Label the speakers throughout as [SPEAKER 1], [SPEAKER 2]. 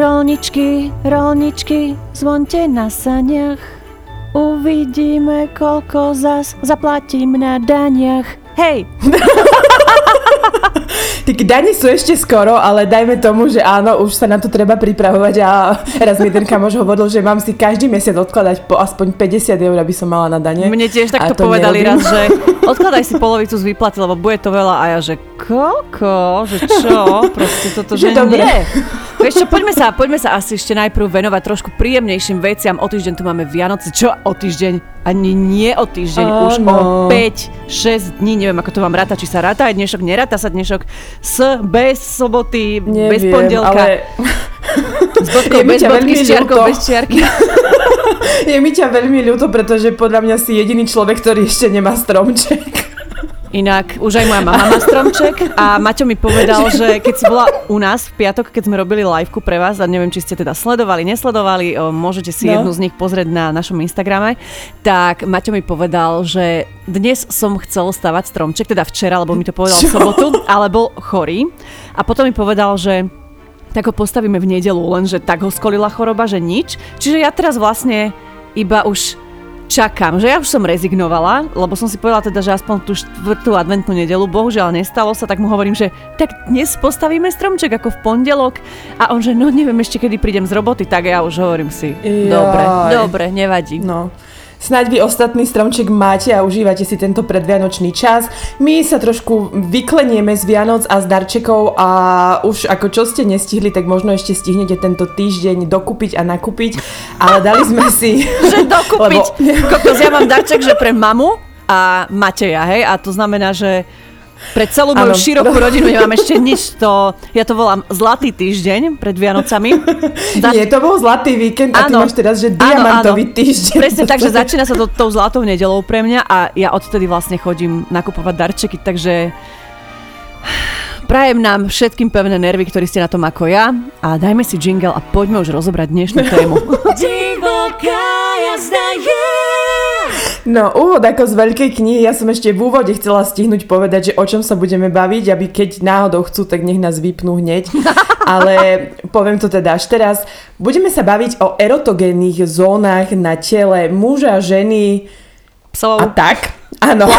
[SPEAKER 1] Rolničky, rolničky, zvonte na saniach. Uvidíme, koľko zas zaplatím na daniach. Hej!
[SPEAKER 2] Ty dani sú ešte skoro, ale dajme tomu, že áno, už sa na to treba pripravovať a raz mi ten kamož hovoril, že mám si každý mesiac odkladať po aspoň 50 eur, aby som mala na dane.
[SPEAKER 1] Mne tiež takto to povedali nerobím. raz, že odkladaj si polovicu z výplaty, lebo bude to veľa a ja, že koľko? Že čo? Proste toto, že, že dobre. nie. Vieš čo, poďme sa, poďme sa asi ešte najprv venovať trošku príjemnejším veciam. O týždeň tu máme Vianoce. Čo o týždeň? Ani nie o týždeň, Áno. už o 5-6 dní, neviem ako to vám ráta, či sa ráta aj dnešok, neráta sa dnešok s, bez soboty, neviem, bez pondelka. Ale... S bodkou, bez bodky, s čiarkou, bez čiarky.
[SPEAKER 2] Je mi ťa veľmi ľúto, pretože podľa mňa si jediný človek, ktorý ešte nemá stromček.
[SPEAKER 1] Inak už aj moja mama má stromček a Maťo mi povedal, že keď si bola u nás v piatok, keď sme robili liveku pre vás a neviem, či ste teda sledovali, nesledovali, môžete si no. jednu z nich pozrieť na našom Instagrame, tak Maťo mi povedal, že dnes som chcel stavať stromček, teda včera, lebo mi to povedal Čo? v sobotu, ale bol chorý a potom mi povedal, že tak ho postavíme v nedelu, lenže tak ho skolila choroba, že nič. Čiže ja teraz vlastne iba už čakám, že ja už som rezignovala, lebo som si povedala teda, že aspoň tú štvrtú adventnú nedelu, bohužiaľ nestalo sa, tak mu hovorím, že tak dnes postavíme stromček ako v pondelok a on, že no neviem ešte, kedy prídem z roboty, tak ja už hovorím si, Jaj. dobre, dobre, nevadí.
[SPEAKER 2] No. Snaď vy ostatný stromček máte a užívate si tento predvianočný čas. My sa trošku vyklenieme z Vianoc a z darčekov a už ako čo ste nestihli, tak možno ešte stihnete tento týždeň dokúpiť a nakúpiť. Ale dali sme si...
[SPEAKER 1] že dokúpiť? Lebo... Kokos, ja mám darček, že pre mamu a Mateja, hej? A to znamená, že pre celú moju ano. širokú rodinu nemám ešte nič. To, ja to volám Zlatý týždeň pred Vianocami.
[SPEAKER 2] Za... Nie, to bol Zlatý víkend a ano. ty máš teraz, že diamantový ano, ano. týždeň.
[SPEAKER 1] Presne tak, že začína sa to tou zlatou nedelou pre mňa a ja odtedy vlastne chodím nakupovať darčeky, takže Prajem nám všetkým pevné nervy, ktorí ste na tom ako ja a dajme si jingle a poďme už rozobrať dnešnú tému.
[SPEAKER 2] No, úvod ako z veľkej knihy, ja som ešte v úvode chcela stihnúť povedať, že o čom sa budeme baviť, aby keď náhodou chcú, tak nech nás vypnú hneď. Ale poviem to teda až teraz. Budeme sa baviť o erotogénnych zónach na tele muža, ženy
[SPEAKER 1] Psov.
[SPEAKER 2] a tak. Áno.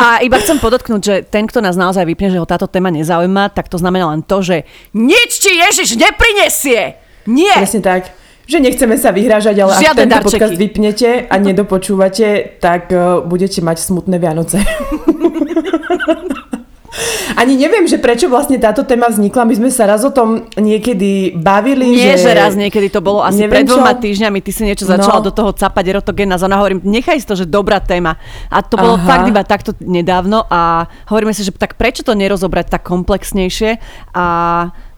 [SPEAKER 1] A iba chcem podotknúť, že ten, kto nás naozaj vypne, že ho táto téma nezaujíma, tak to znamená len to, že nič ti Ježiš neprinesie! Nie!
[SPEAKER 2] Presne tak že nechceme sa vyhrážať, ale Žiadne ak tento darčeky. podcast vypnete a nedopočúvate, tak uh, budete mať smutné Vianoce. Ani neviem, že prečo vlastne táto téma vznikla. My sme sa raz o tom niekedy bavili.
[SPEAKER 1] Nie, že, že raz niekedy to bolo asi neviem, pred dvoma čo... týždňami. Ty si niečo začala no. do toho capať erotogénna zóna. Hovorím, nechaj si to, že dobrá téma. A to bolo Aha. fakt iba takto nedávno a hovoríme si, že tak prečo to nerozobrať tak komplexnejšie a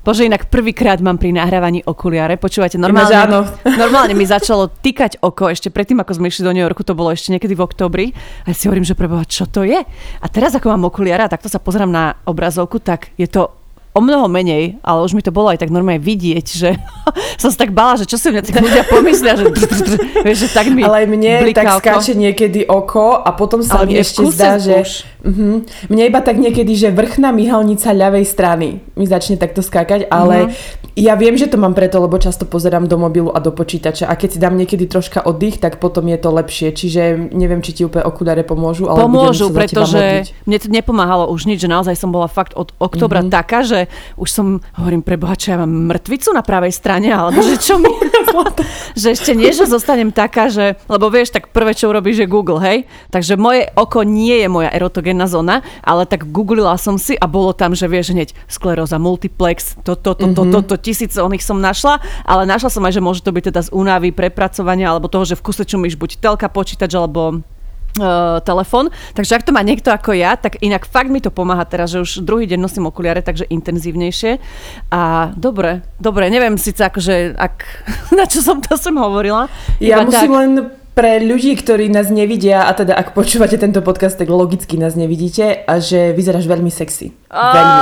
[SPEAKER 1] Bože, inak prvýkrát mám pri nahrávaní okuliare. Počúvate, normálne, áno. normálne mi začalo tykať oko ešte predtým, ako sme išli do New Yorku, to bolo ešte niekedy v oktobri. A ja si hovorím, že preboha, čo to je? A teraz, ako mám okuliare a takto sa pozerám na obrazovku, tak je to o mnoho menej, ale už mi to bolo aj tak normálne vidieť, že som sa tak bala, že čo si mňa tí ľudia pomyslia, že, vieš, že tak mi
[SPEAKER 2] Ale mne tak skáče niekedy oko a potom sa ale mi ešte zdá, že uh-huh, mne iba tak niekedy, že vrchná myhalnica ľavej strany mi začne takto skákať, ale uh-huh ja viem, že to mám preto, lebo často pozerám do mobilu a do počítača a keď si dám niekedy troška oddych, tak potom je to lepšie. Čiže neviem, či ti úplne okuláre pomôžu, ale
[SPEAKER 1] Pomôžu, pretože mne to nepomáhalo už nič, že naozaj som bola fakt od oktobra mm-hmm. taká, že už som, hovorím, preboha, čo ja mám mŕtvicu na pravej strane, alebo že čo mi... že ešte nie, že zostanem taká, že... Lebo vieš, tak prvé, čo urobíš, je Google, hej? Takže moje oko nie je moja erotogénna zóna, ale tak googlila som si a bolo tam, že vieš hneď skleróza, multiplex, toto, toto, toto, toto, tisíc oných som našla, ale našla som aj, že môže to byť teda z únavy, prepracovania alebo toho, že v kuse čumíš buď telka, počítač alebo Uh, telefón. Takže ak to má niekto ako ja, tak inak fakt mi to pomáha teraz, že už druhý deň nosím okuliare, takže intenzívnejšie. A dobre, dobre, neviem síce akože, ak, na čo som to som hovorila.
[SPEAKER 2] Ja musím tak... len pre ľudí, ktorí nás nevidia, a teda ak počúvate tento podcast, tak logicky nás nevidíte, a že vyzeráš veľmi sexy. Oh, veľmi.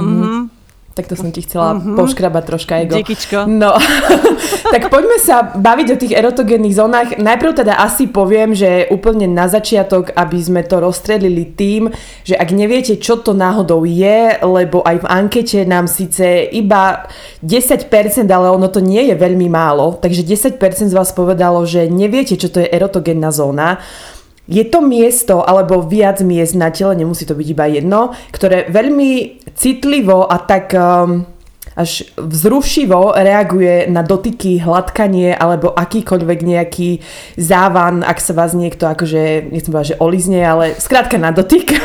[SPEAKER 1] Mm-hmm.
[SPEAKER 2] Tak to som ti chcela uh-huh. poškrabať troška ego.
[SPEAKER 1] Díkyčko.
[SPEAKER 2] No, tak poďme sa baviť o tých erotogénnych zónach. Najprv teda asi poviem, že úplne na začiatok, aby sme to rozstredili tým, že ak neviete, čo to náhodou je, lebo aj v ankete nám síce iba 10%, ale ono to nie je veľmi málo, takže 10% z vás povedalo, že neviete, čo to je erotogénna zóna. Je to miesto alebo viac miest na tele, nemusí to byť iba jedno, ktoré veľmi citlivo a tak um, až vzrušivo reaguje na dotyky, hladkanie alebo akýkoľvek nejaký závan, ak sa vás niekto akože, nechcem povedať, že olizne, ale skrátka na dotyk.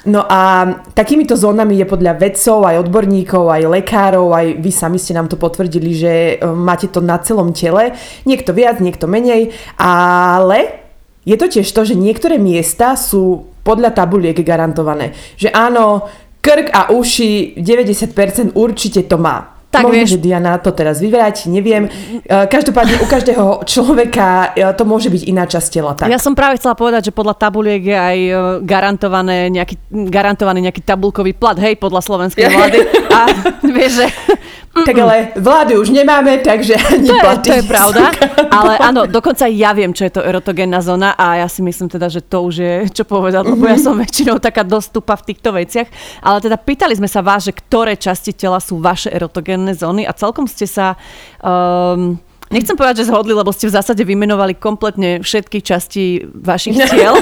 [SPEAKER 2] No a takýmito zónami je podľa vedcov, aj odborníkov, aj lekárov, aj vy sami ste nám to potvrdili, že um, máte to na celom tele. Niekto viac, niekto menej, ale je to tiež to, že niektoré miesta sú podľa tabuliek garantované. Že áno, krk a uši 90% určite to má. Tak Možno, vieš... že Diana to teraz vyvráti, neviem. E, každopádne u každého človeka e, to môže byť iná časť tela. Tak.
[SPEAKER 1] Ja som práve chcela povedať, že podľa tabuliek je aj e, garantované nejaký, garantovaný nejaký tabulkový plat, hej, podľa slovenskej vlády. A vieš, že.
[SPEAKER 2] Tak ale vlády už nemáme, takže ani
[SPEAKER 1] to je, to je pravda, ale áno, dokonca ja viem, čo je to erotogénna zóna a ja si myslím teda, že to už je, čo povedal, lebo ja mhm. som väčšinou taká dostupa v týchto veciach, ale teda pýtali sme sa vás, že ktoré časti tela sú vaše erotogénne zóny a celkom ste sa... Um, Nechcem povedať, že zhodli, lebo ste v zásade vymenovali kompletne všetky časti vašich tiel,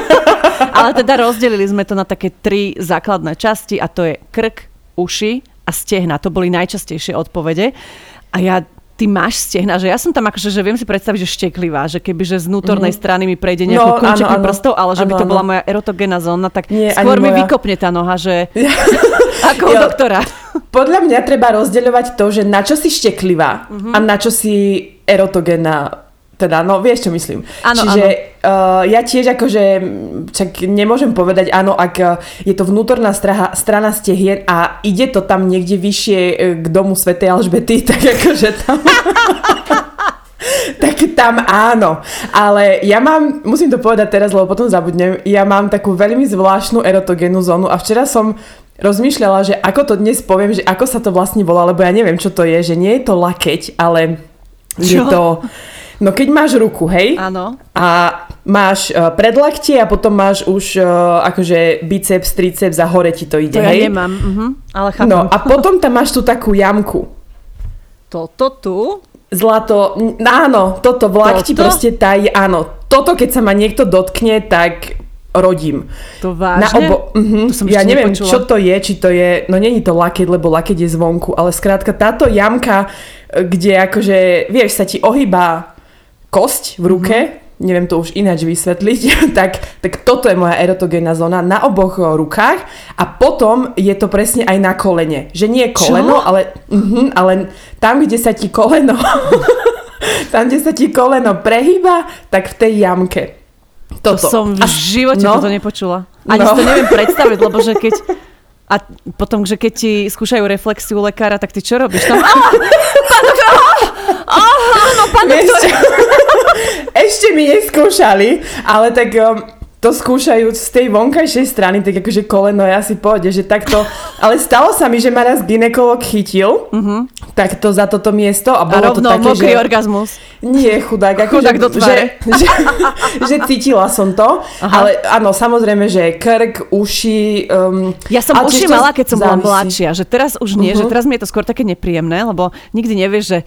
[SPEAKER 1] ale teda rozdelili sme to na také tri základné časti a to je krk, uši a stehna. To boli najčastejšie odpovede. A ja ty máš stehna, že ja som tam akože, že viem si predstaviť, že šteklivá, že keby že z vnútornej mm-hmm. strany mi prejde nejakou no, končeky prstov, ale že áno, by to áno. bola moja erotogénna zóna, tak Nie, skôr mi moja. vykopne tá noha, že ako u doktora.
[SPEAKER 2] Podľa mňa treba rozdeľovať to, že na čo si šteklivá mm-hmm. a na čo si erotogénna teda, no vieš, čo myslím.
[SPEAKER 1] Áno,
[SPEAKER 2] Čiže Uh, ja tiež akože, čak nemôžem povedať áno, ak uh, je to vnútorná straha, strana stehien a ide to tam niekde vyššie uh, k domu Svetej Alžbety, tak akože tam... tak tam áno. Ale ja mám, musím to povedať teraz, lebo potom zabudnem, ja mám takú veľmi zvláštnu erotogénnu zónu a včera som rozmýšľala, že ako to dnes poviem, že ako sa to vlastne volá, lebo ja neviem, čo to je, že nie je to lakeť, ale čo? je to... No keď máš ruku, hej?
[SPEAKER 1] Áno.
[SPEAKER 2] A máš uh, predlaktie a potom máš už uh, akože biceps, triceps a hore ti to ide,
[SPEAKER 1] to
[SPEAKER 2] hej?
[SPEAKER 1] ja nemám, uh-huh. ale chápem.
[SPEAKER 2] No a potom tam máš tu takú jamku.
[SPEAKER 1] Toto tu?
[SPEAKER 2] Zlato, áno, toto v lakti proste taj, áno. Toto keď sa ma niekto dotkne, tak rodím.
[SPEAKER 1] To vážne? Na obo-
[SPEAKER 2] uh-huh. to som ja neviem, nepočula. čo to je, či to je, no není to lakeť, lebo lakeť je zvonku, ale skrátka táto jamka, kde akože, vieš, sa ti ohýba kosť v ruke, mm-hmm. neviem to už ináč vysvetliť, tak, tak toto je moja erotogénna zóna na oboch rukách a potom je to presne aj na kolene. Že nie koleno, ale, uh-huh, ale tam, kde sa ti koleno tam, kde sa ti koleno prehýba, tak v tej jamke.
[SPEAKER 1] Toto. To som v živote no. toto nepočula. Ani no. si to neviem predstaviť, lebo že keď a potom, že keď ti skúšajú reflexiu lekára, tak ty čo robíš? Tam, pán doktor, áno, pán doktor.
[SPEAKER 2] Ešte mi neskúšali, ale tak um, to skúšajú z tej vonkajšej strany, tak akože koleno ja si povede, že takto, ale stalo sa mi, že ma raz ginekolog chytil, uh-huh. takto za toto miesto a bolo a rovno, to také,
[SPEAKER 1] mokrý že... orgazmus.
[SPEAKER 2] Nie, chudák, ako
[SPEAKER 1] chudák že, do
[SPEAKER 2] že, že, že, cítila som to, Aha. ale áno, samozrejme, že krk, uši... Um,
[SPEAKER 1] ja som uši mala, keď som závisí. bola mladšia, že teraz už nie, uh-huh. že mhm. teraz mi je to skôr také nepríjemné, lebo nikdy nevieš, že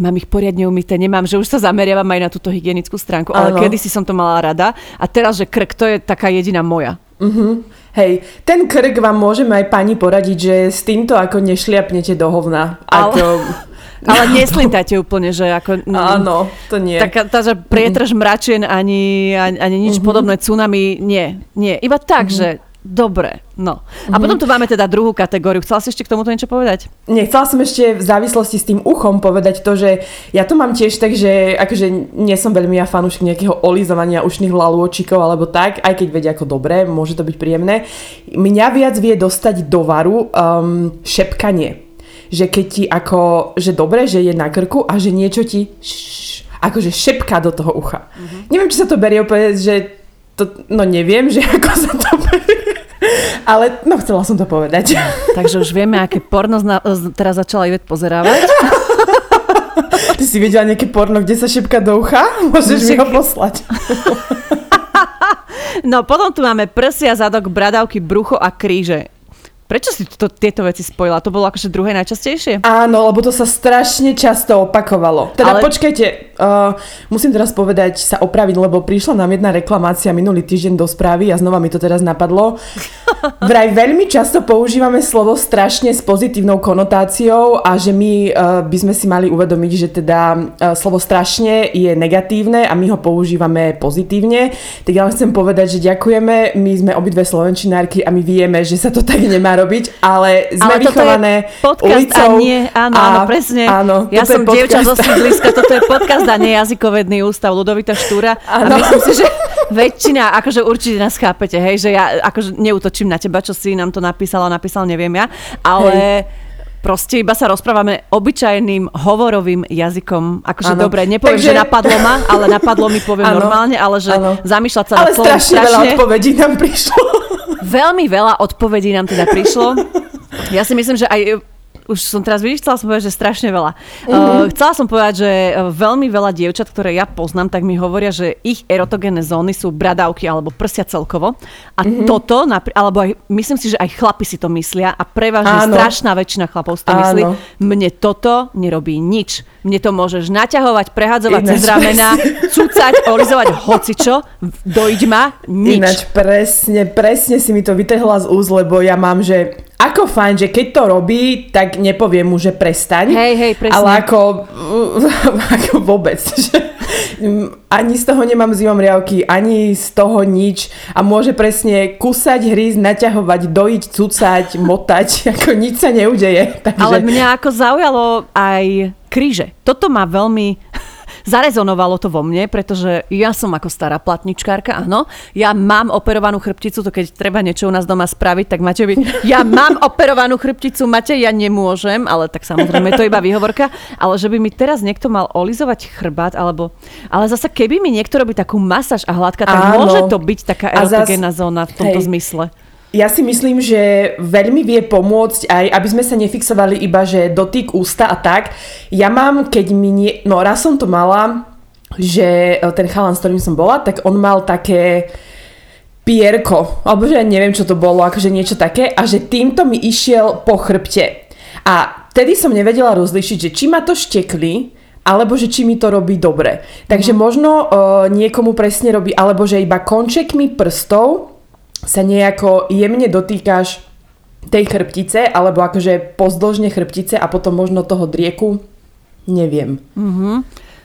[SPEAKER 1] mám ich poriadne umyté, nemám, že už sa zameriavam aj na túto hygienickú stránku, ale kedy si som to mala rada a teraz, že krk, to je taká jediná moja.
[SPEAKER 2] Uh-huh. Hej, ten krk vám môžeme aj pani poradiť, že s týmto ako nešliapnete do hovna.
[SPEAKER 1] Ale, to... ale neslintajte úplne, že ako...
[SPEAKER 2] No, Áno, to nie.
[SPEAKER 1] Taká tá, že prietrž mračien ani, ani, ani nič uh-huh. podobné, tsunami, nie, nie. Iba tak, uh-huh. že Dobre, no. A potom tu máme teda druhú kategóriu. Chcela si ešte k tomuto niečo povedať?
[SPEAKER 2] Nie, chcela som ešte v závislosti s tým uchom povedať to, že ja to mám tiež tak, že akože nie som veľmi ja fanúšik nejakého olizovania ušných lalôčikov alebo tak, aj keď vedia ako dobre, môže to byť príjemné. Mňa viac vie dostať do varu um, šepkanie. Že keď ti ako, že dobre, že je na krku a že niečo ti š, akože šepká do toho ucha. Mm-hmm. Neviem, či sa to berie úplne, že to, no neviem, že ako sa to berie Ale no, chcela som to povedať.
[SPEAKER 1] Takže už vieme, aké porno zna- teraz začala Ivet pozerávať.
[SPEAKER 2] Ty si videla nejaké porno, kde sa šipka do ucha? Môžeš mi ho poslať.
[SPEAKER 1] No potom tu máme prsia, zadok, bradavky, brucho a kríže. Prečo si to, tieto veci spojila? To bolo akože druhé najčastejšie?
[SPEAKER 2] Áno, lebo to sa strašne často opakovalo. Teda Ale... počkajte, uh, musím teraz povedať, sa opraviť, lebo prišla nám jedna reklamácia minulý týždeň do správy a znova mi to teraz napadlo. Vraj veľmi často používame slovo strašne s pozitívnou konotáciou a že my uh, by sme si mali uvedomiť, že teda uh, slovo strašne je negatívne a my ho používame pozitívne. Tak ja len chcem povedať, že ďakujeme, my sme obidve slovenčinárky a my vieme, že sa to tak nemá robiť, ale sme ale vychované
[SPEAKER 1] podcast ulicou. A nie, áno, a, áno, presne. Áno, ja som dievča zo sídliska, toto je podcast a nie jazykovedný ústav Ludovita Štúra. Áno. A myslím si, že väčšina, akože určite nás chápete, hej, že ja akože neutočím na teba, čo si nám to napísala, napísal, neviem ja, ale... Hej proste iba sa rozprávame obyčajným hovorovým jazykom. Akože ano. dobre, nepoviem, Takže... že napadlo ma, ale napadlo mi poviem ano. normálne, ale že ano. zamýšľať sa
[SPEAKER 2] ale strašne, strašne veľa odpovedí nám prišlo.
[SPEAKER 1] Veľmi veľa odpovedí nám teda prišlo. Ja si myslím, že aj už som teraz, vidíš, chcela som povedať, že strašne veľa. Mm-hmm. Uh, chcela som povedať, že veľmi veľa dievčat, ktoré ja poznám, tak mi hovoria, že ich erotogénne zóny sú bradavky alebo prsia celkovo. A mm-hmm. toto, alebo aj, myslím si, že aj chlapi si to myslia a prevažne Áno. strašná väčšina chlapov si to Áno. myslí. Mne toto nerobí nič. Mne to môžeš naťahovať, prehadzovať cez ramena, cucať, olizovať hocičo, dojiť ma, nič.
[SPEAKER 2] Ináč presne, presne si mi to vytrhla z úz, lebo ja mám, že ako fajn, že keď to robí, tak nepoviem mu, že prestaň.
[SPEAKER 1] Hej, hej, presne.
[SPEAKER 2] Ale ako, ako vôbec. Že ani z toho nemám zimom riavky, ani z toho nič. A môže presne kusať, hrísť, naťahovať, dojiť, cucať, motať. Ako nič sa neudeje.
[SPEAKER 1] Takže... Ale mňa ako zaujalo aj kríže. Toto má veľmi zarezonovalo to vo mne, pretože ja som ako stará platničkárka, áno. Ja mám operovanú chrbticu, to keď treba niečo u nás doma spraviť, tak Matejovi, ja mám operovanú chrbticu, Matej, ja nemôžem, ale tak samozrejme to je iba výhovorka, ale že by mi teraz niekto mal olizovať chrbát, alebo, ale zase keby mi niekto robí takú masáž a hladka, tak áno. môže to byť taká erotogénna zóna v tomto hej. zmysle.
[SPEAKER 2] Ja si myslím, že veľmi vie pomôcť aj, aby sme sa nefixovali iba, že dotyk ústa a tak. Ja mám, keď mi nie... No raz som to mala, že e, ten chalan, s ktorým som bola, tak on mal také pierko, alebo že ja neviem, čo to bolo, akože niečo také a že týmto mi išiel po chrbte. A vtedy som nevedela rozlišiť, že či ma to štekli, alebo že či mi to robí dobre. Takže mm. možno uh, niekomu presne robí, alebo že iba končekmi prstov sa nejako jemne dotýkaš tej chrbtice, alebo akože pozdĺžne chrbtice a potom možno toho drieku, neviem.
[SPEAKER 1] Mm-hmm.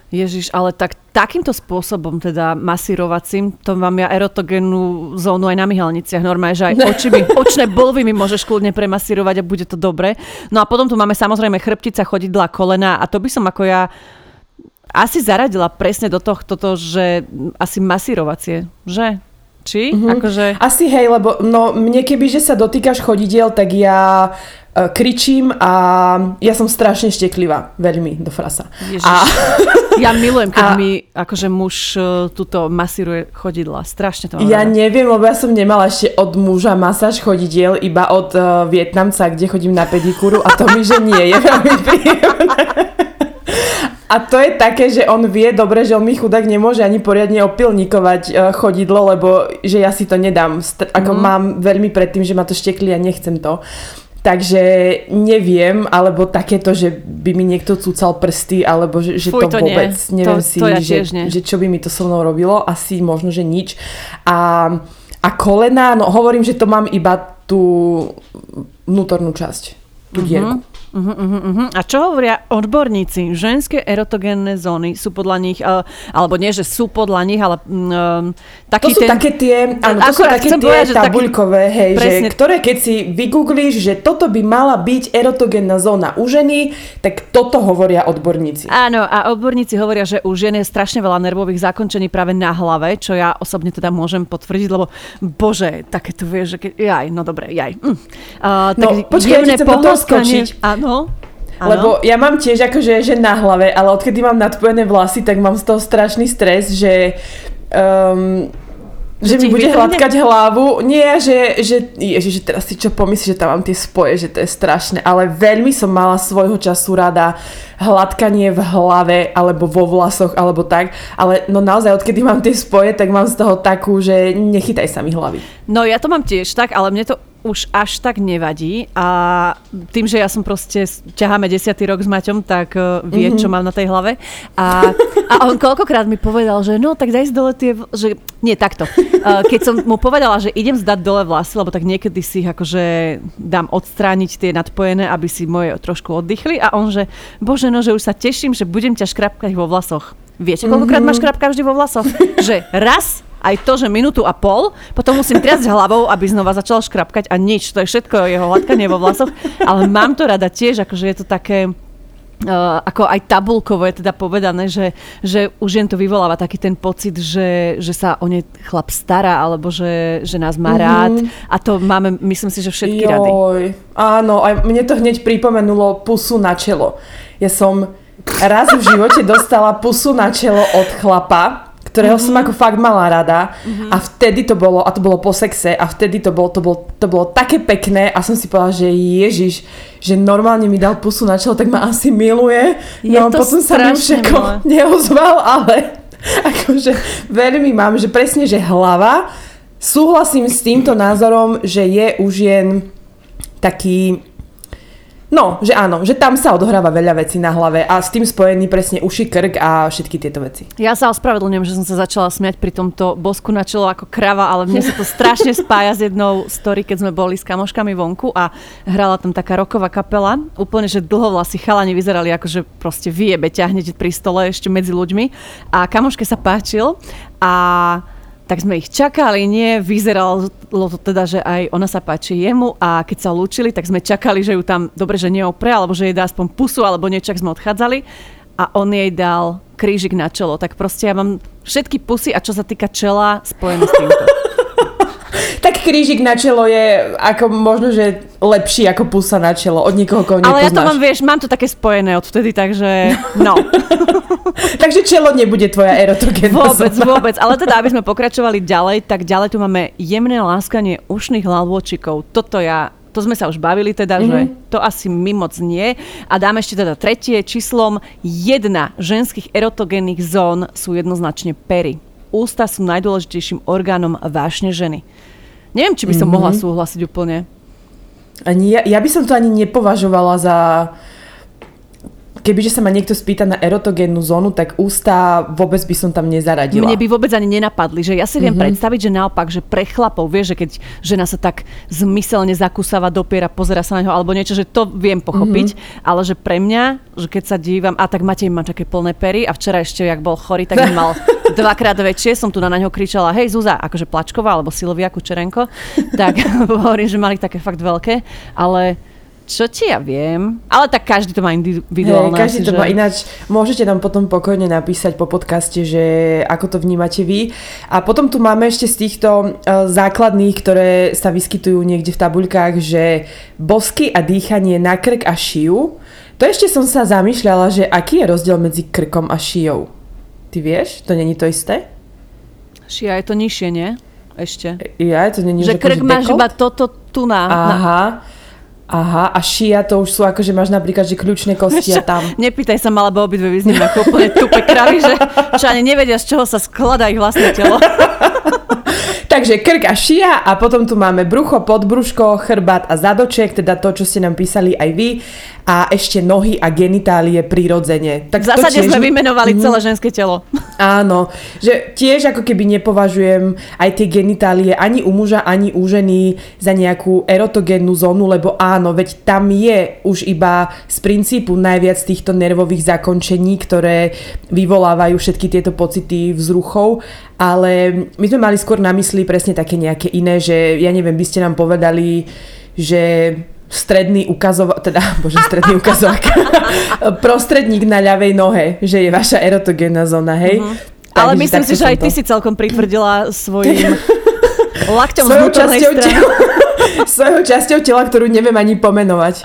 [SPEAKER 1] Ježiš, ale tak takýmto spôsobom, teda masírovacím, to mám ja erotogénnu zónu aj na myhalniciach. Normálne, že aj oči mi, očné bolvy mi môžeš kľudne premasírovať a bude to dobre. No a potom tu máme samozrejme chrbtica, chodidla, kolena a to by som ako ja asi zaradila presne do tohto, že asi masírovacie, že? Či? Mm-hmm. Akože...
[SPEAKER 2] Asi hej, lebo no, mne keby, že sa dotýkaš chodidiel, tak ja uh, kričím a ja som strašne šteklivá. Veľmi do frasa.
[SPEAKER 1] A... Ja milujem, keď a... mi akože muž uh, tuto masíruje chodidla. Strašne to mám
[SPEAKER 2] Ja rada. neviem, lebo ja som nemala ešte od muža masáž chodidiel, iba od uh, Vietnamca, kde chodím na pedikúru a to mi, že nie je veľmi príjemné. A to je také, že on vie dobre, že on mi chudák nemôže ani poriadne opilníkovať uh, chodidlo, lebo že ja si to nedám. Ako mm. mám veľmi predtým, že ma to štekli a nechcem to. Takže neviem, alebo takéto, že by mi niekto cúcal prsty, alebo že, že Fuj, to, to vôbec, nie. neviem to, si, to ja že, že čo by mi to so mnou robilo, asi možno, že nič. A, a kolena, no hovorím, že to mám iba tú vnútornú časť, tú mm-hmm. dierku.
[SPEAKER 1] Uh-huh, uh-huh. A čo hovoria odborníci? Ženské erotogénne zóny sú podľa nich, uh, alebo nie, že sú podľa nich, ale um,
[SPEAKER 2] taký To sú ten... také tie, áno, to sú také tie povedať, tabuľkové, taký... hej, že, ktoré keď si vygooglíš, že toto by mala byť erotogénna zóna u ženy, tak toto hovoria odborníci.
[SPEAKER 1] Áno, a odborníci hovoria, že u žien je strašne veľa nervových zakončení práve na hlave, čo ja osobne teda môžem potvrdiť, lebo bože, také to vieš, že keď, jaj, no dobre, jaj. Mm. Uh,
[SPEAKER 2] no, počkaj, ja chcem skočiť.
[SPEAKER 1] Áno.
[SPEAKER 2] Ano. Lebo ja mám tiež akože že na hlave, ale odkedy mám nadpojené vlasy, tak mám z toho strašný stres, že um, že, že mi bude hladkať hlavu. Nie, že, že, ježi, že teraz si čo pomyslíš, že tam mám tie spoje, že to je strašné. Ale veľmi som mala svojho času rada hladkanie v hlave, alebo vo vlasoch, alebo tak. Ale no naozaj, odkedy mám tie spoje, tak mám z toho takú, že nechytaj sa mi hlavy.
[SPEAKER 1] No ja to mám tiež tak, ale mne to už až tak nevadí a tým, že ja som proste, ťaháme desiatý rok s Maťom, tak uh, vie, mm-hmm. čo mám na tej hlave. A, a on koľkokrát mi povedal, že no, tak daj dole tie, že nie, takto. Uh, keď som mu povedala, že idem zdať dole vlasy, lebo tak niekedy si ich akože dám odstrániť tie nadpojené, aby si moje trošku oddychli a on, že bože, no, že už sa teším, že budem ťa škrapkať vo vlasoch. Viete, koľkokrát mm-hmm. máš škrapka vždy vo vlasoch? že raz aj to, že minútu a pol, potom musím triasť hlavou, aby znova začal škrapkať a nič, to je všetko jeho hladkanie vo vlasoch, ale mám to rada tiež, akože je to také, Uh, ako aj tabulkovo je teda povedané, že, že už jen to vyvoláva taký ten pocit, že, že sa o ne chlap stará, alebo že, že nás má rád. Mm-hmm. A to máme, myslím si, že všetky Joj. rady.
[SPEAKER 2] Áno, aj mne to hneď pripomenulo pusu na čelo. Ja som raz v živote dostala pusu na čelo od chlapa, ktorého mm-hmm. som ako fakt mala rada mm-hmm. a vtedy to bolo, a to bolo po sexe a vtedy to bolo, to bolo, to bolo také pekné a som si povedala, že Ježiš, že normálne mi dal pusu na čelo, tak ma asi miluje.
[SPEAKER 1] Je no to potom sa mi už
[SPEAKER 2] neozval, ale akože veľmi mám, že presne, že hlava, súhlasím s týmto názorom, že je už jen taký No, že áno, že tam sa odohráva veľa vecí na hlave a s tým spojený presne uši, krk a všetky tieto veci.
[SPEAKER 1] Ja sa ospravedlňujem, že som sa začala smiať pri tomto bosku na čelo ako krava, ale mne sa to strašne spája s jednou story, keď sme boli s kamoškami vonku a hrala tam taká roková kapela. Úplne, že dlho vlasy chalani vyzerali ako, že proste vyjebe ťahnete pri stole ešte medzi ľuďmi. A kamoške sa páčil a tak sme ich čakali, nie, vyzeralo to teda, že aj ona sa páči jemu a keď sa lúčili, tak sme čakali, že ju tam dobre, že neopre, alebo že jej dá aspoň pusu, alebo niečo, sme odchádzali a on jej dal krížik na čelo. Tak proste ja mám všetky pusy a čo sa týka čela spojené s týmto.
[SPEAKER 2] Krížik na čelo je ako možno, že lepší ako pusa na čelo od niekoho, koho
[SPEAKER 1] nepoznáš. Ale ja to mám, vieš, mám to také spojené odvtedy, takže no.
[SPEAKER 2] takže čelo nebude tvoja erotogénna
[SPEAKER 1] Vôbec, zóna. vôbec. Ale teda, aby sme pokračovali ďalej, tak ďalej tu máme jemné láskanie ušných hlavôčikov. Toto ja to sme sa už bavili teda, mm-hmm. že mhm. to asi my moc nie. A dáme ešte teda tretie číslom. Jedna ženských erotogénnych zón sú jednoznačne pery. Ústa sú najdôležitejším orgánom vášne ženy. Neviem, či by som mm-hmm. mohla súhlasiť úplne.
[SPEAKER 2] Ani ja, ja by som to ani nepovažovala za kebyže sa ma niekto spýta na erotogénnu zónu, tak ústa vôbec by som tam nezaradila.
[SPEAKER 1] Mne by vôbec ani nenapadli, že ja si viem mm-hmm. predstaviť, že naopak, že pre chlapov, vieš, že keď žena sa tak zmyselne zakúsava, dopiera, pozera sa na neho alebo niečo, že to viem pochopiť, mm-hmm. ale že pre mňa, že keď sa dívam, a tak Matej má také plné pery a včera ešte, jak bol chorý, tak mal dvakrát väčšie, som tu na neho kričala, hej Zúza, akože Plačková alebo Silvia Kučerenko, tak hovorím, že mali také fakt veľké, ale čo ti ja viem? Ale tak každý to má individuálne.
[SPEAKER 2] Hey, každý asi, to že... má ináč. Môžete nám potom pokojne napísať po podcaste, že ako to vnímate vy. A potom tu máme ešte z týchto uh, základných, ktoré sa vyskytujú niekde v tabuľkách, že bosky a dýchanie na krk a šiju. To ešte som sa zamýšľala, že aký je rozdiel medzi krkom a šijou. Ty vieš? To není to isté?
[SPEAKER 1] Šia je to nižšie, nie? Ešte.
[SPEAKER 2] Ja, to není,
[SPEAKER 1] že, že krk máš iba toto tu na.
[SPEAKER 2] Aha. Aha, a šia to už sú ako, že máš napríklad, že kľúčne kosti a tam.
[SPEAKER 1] Nepýtaj sa ma, lebo obidve vyznieme ako úplne tupe kravy, že čo ani nevedia, z čoho sa skladá ich vlastné telo.
[SPEAKER 2] Takže krk a šia a potom tu máme brucho, podbruško, chrbát a zadoček, teda to, čo ste nám písali aj vy a ešte nohy a genitálie prirodzene.
[SPEAKER 1] Tak v zásade tiež... sme vymenovali mm. celé ženské telo.
[SPEAKER 2] Áno, že tiež ako keby nepovažujem aj tie genitálie ani u muža, ani u ženy za nejakú erotogénnu zónu, lebo áno, veď tam je už iba z princípu najviac týchto nervových zakončení, ktoré vyvolávajú všetky tieto pocity vzruchov, ale my sme mali skôr na mysli presne také nejaké iné, že ja neviem, by ste nám povedali, že stredný ukazovák, teda, bože, stredný ukazovák, prostredník na ľavej nohe, že je vaša erotogénna zóna, hej? Uh-huh.
[SPEAKER 1] Ale myslím si, že aj ty to. si celkom pritvrdila svojim lakťom z vnútornej strany.
[SPEAKER 2] svojou časťou tela, ktorú neviem ani pomenovať.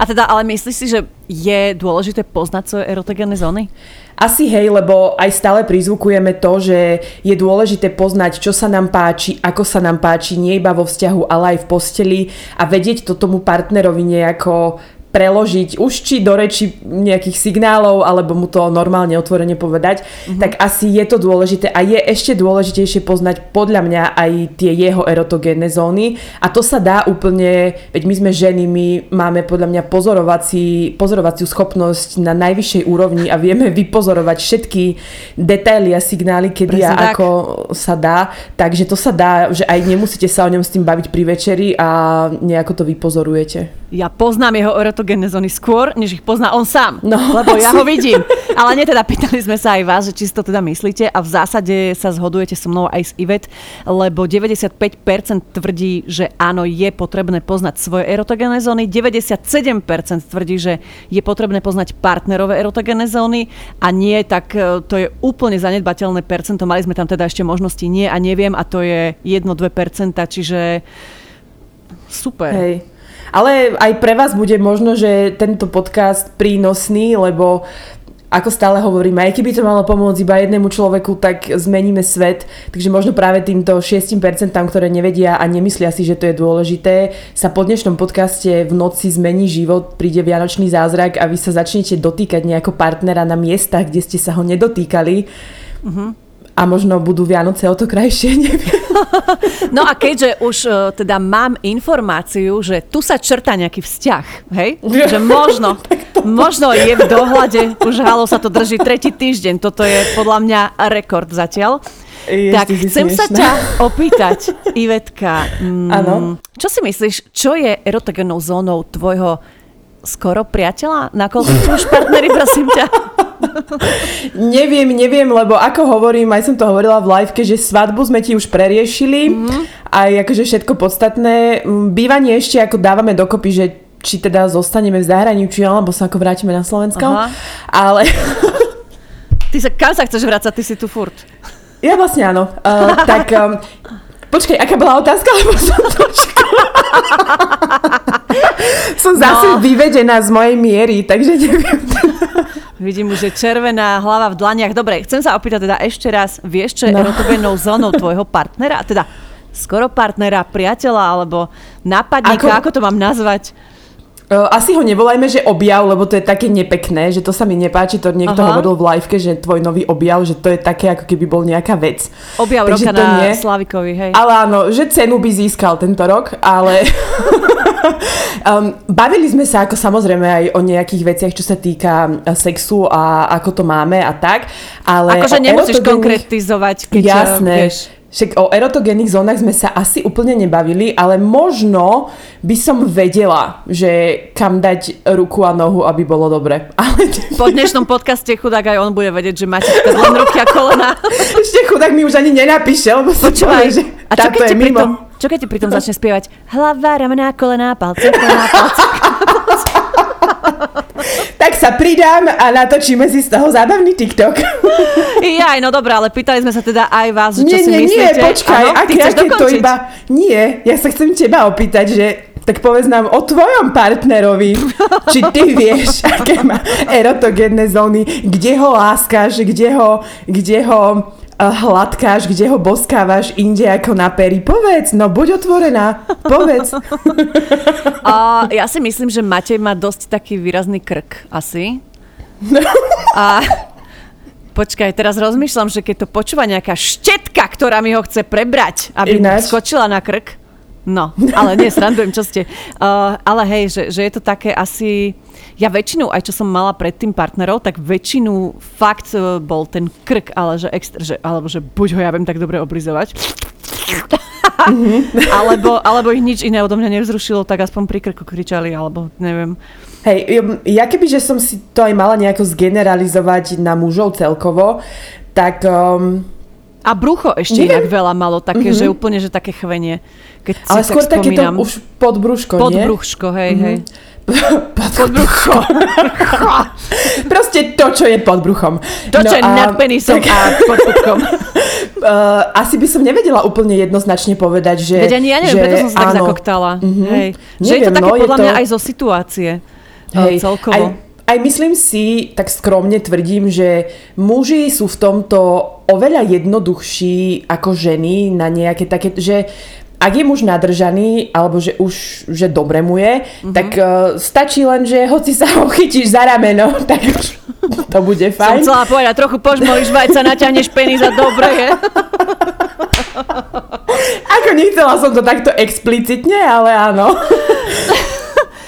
[SPEAKER 1] A teda, ale myslíš si, že je dôležité poznať svoje erotogénne zóny?
[SPEAKER 2] Asi hej, lebo aj stále prizvukujeme to, že je dôležité poznať, čo sa nám páči, ako sa nám páči, nie iba vo vzťahu, ale aj v posteli a vedieť to tomu partnerovi nejako preložiť už či do reči nejakých signálov, alebo mu to normálne otvorene povedať, mm-hmm. tak asi je to dôležité a je ešte dôležitejšie poznať podľa mňa aj tie jeho erotogénne zóny a to sa dá úplne, veď my sme ženy, my máme podľa mňa pozorovací, pozorovaciu schopnosť na najvyššej úrovni a vieme vypozorovať všetky detaily a signály, kedy Presne a tak. ako sa dá, takže to sa dá, že aj nemusíte sa o ňom s tým baviť pri večeri a nejako to vypozorujete.
[SPEAKER 1] Ja poznám jeho erotogénne zóny skôr, než ich pozná on sám. No, lebo ja ho vidím. Ale nie teda pýtali sme sa aj vás, že či si to teda myslíte a v zásade sa zhodujete so mnou aj s Ivet, lebo 95% tvrdí, že áno, je potrebné poznať svoje erotogénne zóny, 97% tvrdí, že je potrebné poznať partnerové erotogénne zóny a nie, tak e, to je úplne zanedbateľné percento. Mali sme tam teda ešte možnosti nie a neviem a to je 1-2%, čiže super.
[SPEAKER 2] Hej. Ale aj pre vás bude možno, že tento podcast prínosný, lebo ako stále hovorím, aj keby to malo pomôcť iba jednému človeku, tak zmeníme svet. Takže možno práve týmto 6%, ktoré nevedia a nemyslia si, že to je dôležité, sa po dnešnom podcaste v noci zmení život, príde vianočný zázrak a vy sa začnete dotýkať nejako partnera na miestach, kde ste sa ho nedotýkali. Uh-huh a možno budú Vianoce o to krajšie, neviem.
[SPEAKER 1] No a keďže už uh, teda mám informáciu, že tu sa črta nejaký vzťah, hej? Že možno, možno je v dohľade, už halo sa to drží tretí týždeň, toto je podľa mňa rekord zatiaľ. Je, tak chcem smiešná. sa ťa opýtať, Ivetka, mm, čo si myslíš, čo je erotogénnou zónou tvojho skoro priateľa? Nakoľko už partnery, prosím ťa?
[SPEAKER 2] neviem, neviem, lebo ako hovorím, aj som to hovorila v liveke, že svadbu sme ti už preriešili, mm-hmm. aj akože všetko podstatné. Mm, bývanie ešte ako dávame dokopy, že či teda zostaneme v zahraničí, alebo sa ako vrátime na Slovensko. Aha. Ale...
[SPEAKER 1] Ty sa, kam sa chceš vrácať? Ty si tu furt.
[SPEAKER 2] Ja vlastne áno. Uh, tak um, počkaj, aká bola otázka? Lebo som trošku... som zase no. vyvedená z mojej miery, takže neviem.
[SPEAKER 1] Vidím už, že červená hlava v dlaniach. Dobre, chcem sa opýtať teda ešte raz, vieš, čo je no. erotogénnou zónou tvojho partnera? Teda skoro partnera, priateľa alebo nápadníka, ako, ako to mám nazvať?
[SPEAKER 2] Asi ho nevolajme, že objav, lebo to je také nepekné, že to sa mi nepáči, to niekto Aha. hovoril v liveke, že tvoj nový objav, že to je také, ako keby bol nejaká vec.
[SPEAKER 1] Objav Takže roka to na nie. Slavikovi, hej.
[SPEAKER 2] Ale áno, že cenu by získal tento rok, ale um, bavili sme sa ako samozrejme aj o nejakých veciach, čo sa týka sexu a ako to máme a tak, ale...
[SPEAKER 1] Akože nemusíš konkretizovať, keď
[SPEAKER 2] Jasné. Vieš, však o erotogénnych zónach sme sa asi úplne nebavili, ale možno by som vedela, že kam dať ruku a nohu, aby bolo dobre. Ale...
[SPEAKER 1] Po dnešnom podcaste chudák aj on bude vedieť, že máte len ruky a kolena.
[SPEAKER 2] Ešte chudák mi už ani nenapíše, lebo Počúvaj, že a čo keď, ti pritom,
[SPEAKER 1] čo keď ti pritom začne spievať hlava, ramená, kolená, palce, kolená, palce.
[SPEAKER 2] tak sa pridám a natočíme si z toho zábavný TikTok.
[SPEAKER 1] Jaj, no dobré, ale pýtali sme sa teda aj vás, že čo nie, si nie, myslíte.
[SPEAKER 2] Nie, počkaj, ano, aké, aké to iba... Nie, ja sa chcem teba opýtať, že tak povedz nám o tvojom partnerovi. Či ty vieš, aké má erotogénne zóny, kde ho láskáš, kde ho, kde ho hladkáš, kde ho boskávaš inde ako na pery. Povedz, no buď otvorená, povedz.
[SPEAKER 1] A ja si myslím, že Matej má dosť taký výrazný krk, asi. A počkaj, teraz rozmýšľam, že keď to počúva nejaká štetka, ktorá mi ho chce prebrať, aby Ináč. skočila na krk. No, ale nie, srandujem, čo ste. Uh, ale hej, že, že je to také asi ja väčšinu, aj čo som mala predtým partnerov, tak väčšinu fakt e, bol ten krk, ale že extra, že, alebo že buď ho ja viem tak dobre oblizovať, mm-hmm. alebo, alebo ich nič iné odo mňa nevzrušilo, tak aspoň pri krku kričali, alebo neviem.
[SPEAKER 2] Hej, ja keby, že som si to aj mala nejako zgeneralizovať na mužov celkovo, tak... Um,
[SPEAKER 1] a brucho ešte neviem. inak veľa malo, také, mm-hmm. že úplne, že také chvenie.
[SPEAKER 2] Keď Ale skôr také to už podbruško,
[SPEAKER 1] nie? Podbruško, hej, mm-hmm. hej.
[SPEAKER 2] Pod bruchom. Proste to, čo je pod bruchom.
[SPEAKER 1] To, no čo je nad penisom tak... a pod bruchom.
[SPEAKER 2] Uh, asi by som nevedela úplne jednoznačne povedať, že...
[SPEAKER 1] Veď ani ja neviem, že, preto som sa tak zakoktala. Mm-hmm. Hej. Že neviem, je to také no, podľa to... mňa aj zo situácie. Hej, celkovo. Aj,
[SPEAKER 2] aj myslím si, tak skromne tvrdím, že muži sú v tomto oveľa jednoduchší ako ženy na nejaké také, že ak je muž nadržaný, alebo že už že dobre mu je, mm-hmm. tak uh, stačí len, že hoci sa ho chytíš za rameno, tak to bude fajn.
[SPEAKER 1] Som chcela povedať, trochu požmolíš vajca, naťahneš penis a dobre je.
[SPEAKER 2] Ako nechcela som to takto explicitne, ale áno.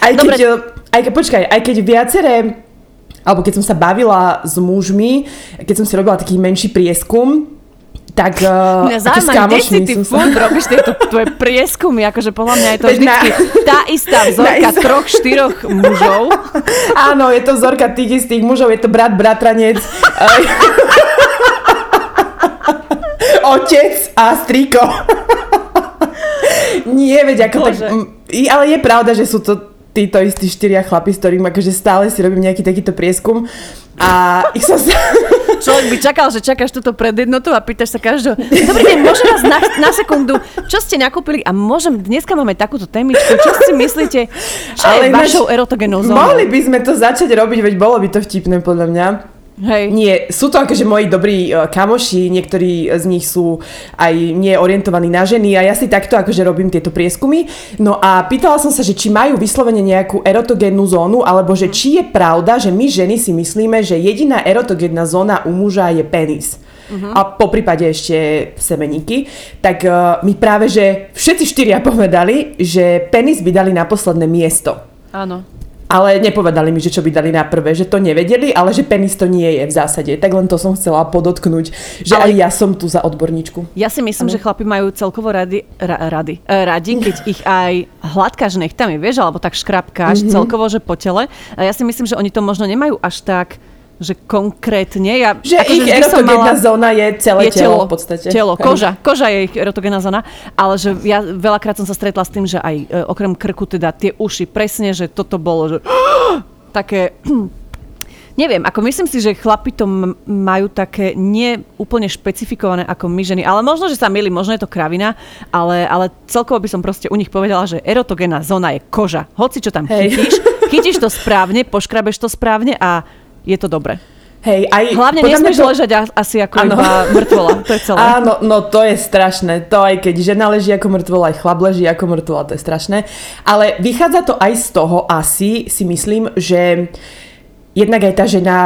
[SPEAKER 2] Aj keď, dobre. aj keď, počkaj, aj keď viaceré alebo keď som sa bavila s mužmi, keď som si robila taký menší prieskum, tak uh,
[SPEAKER 1] Mňa zaujíma, kde si ty furt robíš tieto tvoje prieskumy, akože podľa mňa je to vždy na... tá istá vzorka istá... troch, štyroch mužov.
[SPEAKER 2] Áno, je to vzorka tých istých mužov, je to brat, bratranec, otec a striko. Nie, veď ako Bože. tak... Ale je pravda, že sú to títo istí štyria chlapi, s ktorým akože stále si robím nejaký takýto prieskum a ich som sa...
[SPEAKER 1] Človek by čakal, že čakáš túto predjednotu a pýtaš sa každého, dobrý deň, môžem vás na, na sekundu, čo ste nakúpili a môžem, dneska máme takúto témičku, čo si myslíte, čo Ale je vašou erotogenou zónou?
[SPEAKER 2] Mohli by sme to začať robiť, veď bolo by to vtipné podľa mňa. Hej. Nie, sú to akože moji dobrí uh, kamoši, niektorí z nich sú aj nie orientovaní na ženy a ja si takto akože robím tieto prieskumy. No a pýtala som sa, že či majú vyslovene nejakú erotogénnu zónu, alebo že či je pravda, že my ženy si myslíme, že jediná erotogénna zóna u muža je penis. Uh-huh. A po prípade ešte semeníky, tak uh, mi práve, že všetci štyria povedali, že penis by dali na posledné miesto.
[SPEAKER 1] Áno
[SPEAKER 2] ale nepovedali mi, že čo by dali na prvé, že to nevedeli, ale že penis to nie je v zásade. Tak len to som chcela podotknúť, že ale... aj ja som tu za odborníčku.
[SPEAKER 1] Ja si myslím, ano. že chlapi majú celkovo rady, ra, rady, e, radi, keď ich aj hladkáš nechtami, vieš, alebo tak škrapkáš mm-hmm. celkovo, že po tele. A ja si myslím, že oni to možno nemajú až tak že konkrétne. Ja,
[SPEAKER 2] že ako, ich že erotogénna mala, zóna je celé je telo, telo v podstate.
[SPEAKER 1] Telo, koža. Koža je ich erotogénna zóna, ale že ja veľakrát som sa stretla s tým, že aj e, okrem krku teda tie uši, presne, že toto bolo, že také Neviem, ako myslím si, že chlapi to majú také nie úplne špecifikované ako my ženy, ale možno, že sa milí, možno je to kravina, ale, ale celkovo by som proste u nich povedala, že erotogénna zóna je koža. Hoci čo tam Hej. chytíš, chytíš to správne, poškrabeš to správne a je to dobre.
[SPEAKER 2] Hej, aj,
[SPEAKER 1] Hlavne nesmieš to... ležať asi ako ano. iba mŕtvola, to je celé.
[SPEAKER 2] Áno, no to je strašné. To aj keď žena leží ako mŕtvola, aj chlap leží ako mŕtvola, to je strašné. Ale vychádza to aj z toho asi, si myslím, že jednak aj tá žena,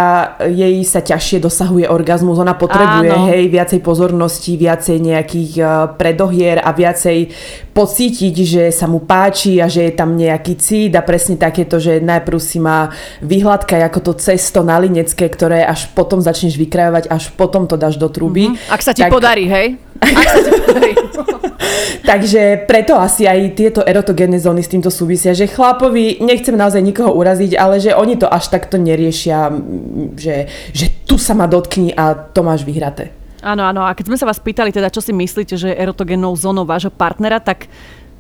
[SPEAKER 2] jej sa ťažšie dosahuje orgazmus, ona potrebuje, Áno. hej, viacej pozornosti, viacej nejakých uh, predohier a viacej pocítiť, že sa mu páči a že je tam nejaký cít a presne takéto, že najprv si má vyhľadkať ako to cesto na linecké, ktoré až potom začneš vykrajovať, až potom to dáš do truby. Mm-hmm.
[SPEAKER 1] Ak sa ti tak... podarí, hej? Ak sa ti podarí.
[SPEAKER 2] Takže preto asi aj tieto erotogénne zóny s týmto súvisia, že chlapovi, nechcem naozaj nikoho uraziť, ale že oni to až takto neriešia, že, že tu sa ma dotkni a to máš vyhraté.
[SPEAKER 1] Áno, áno. A keď sme sa vás pýtali, teda, čo si myslíte, že je erotogénnou zónou vášho partnera, tak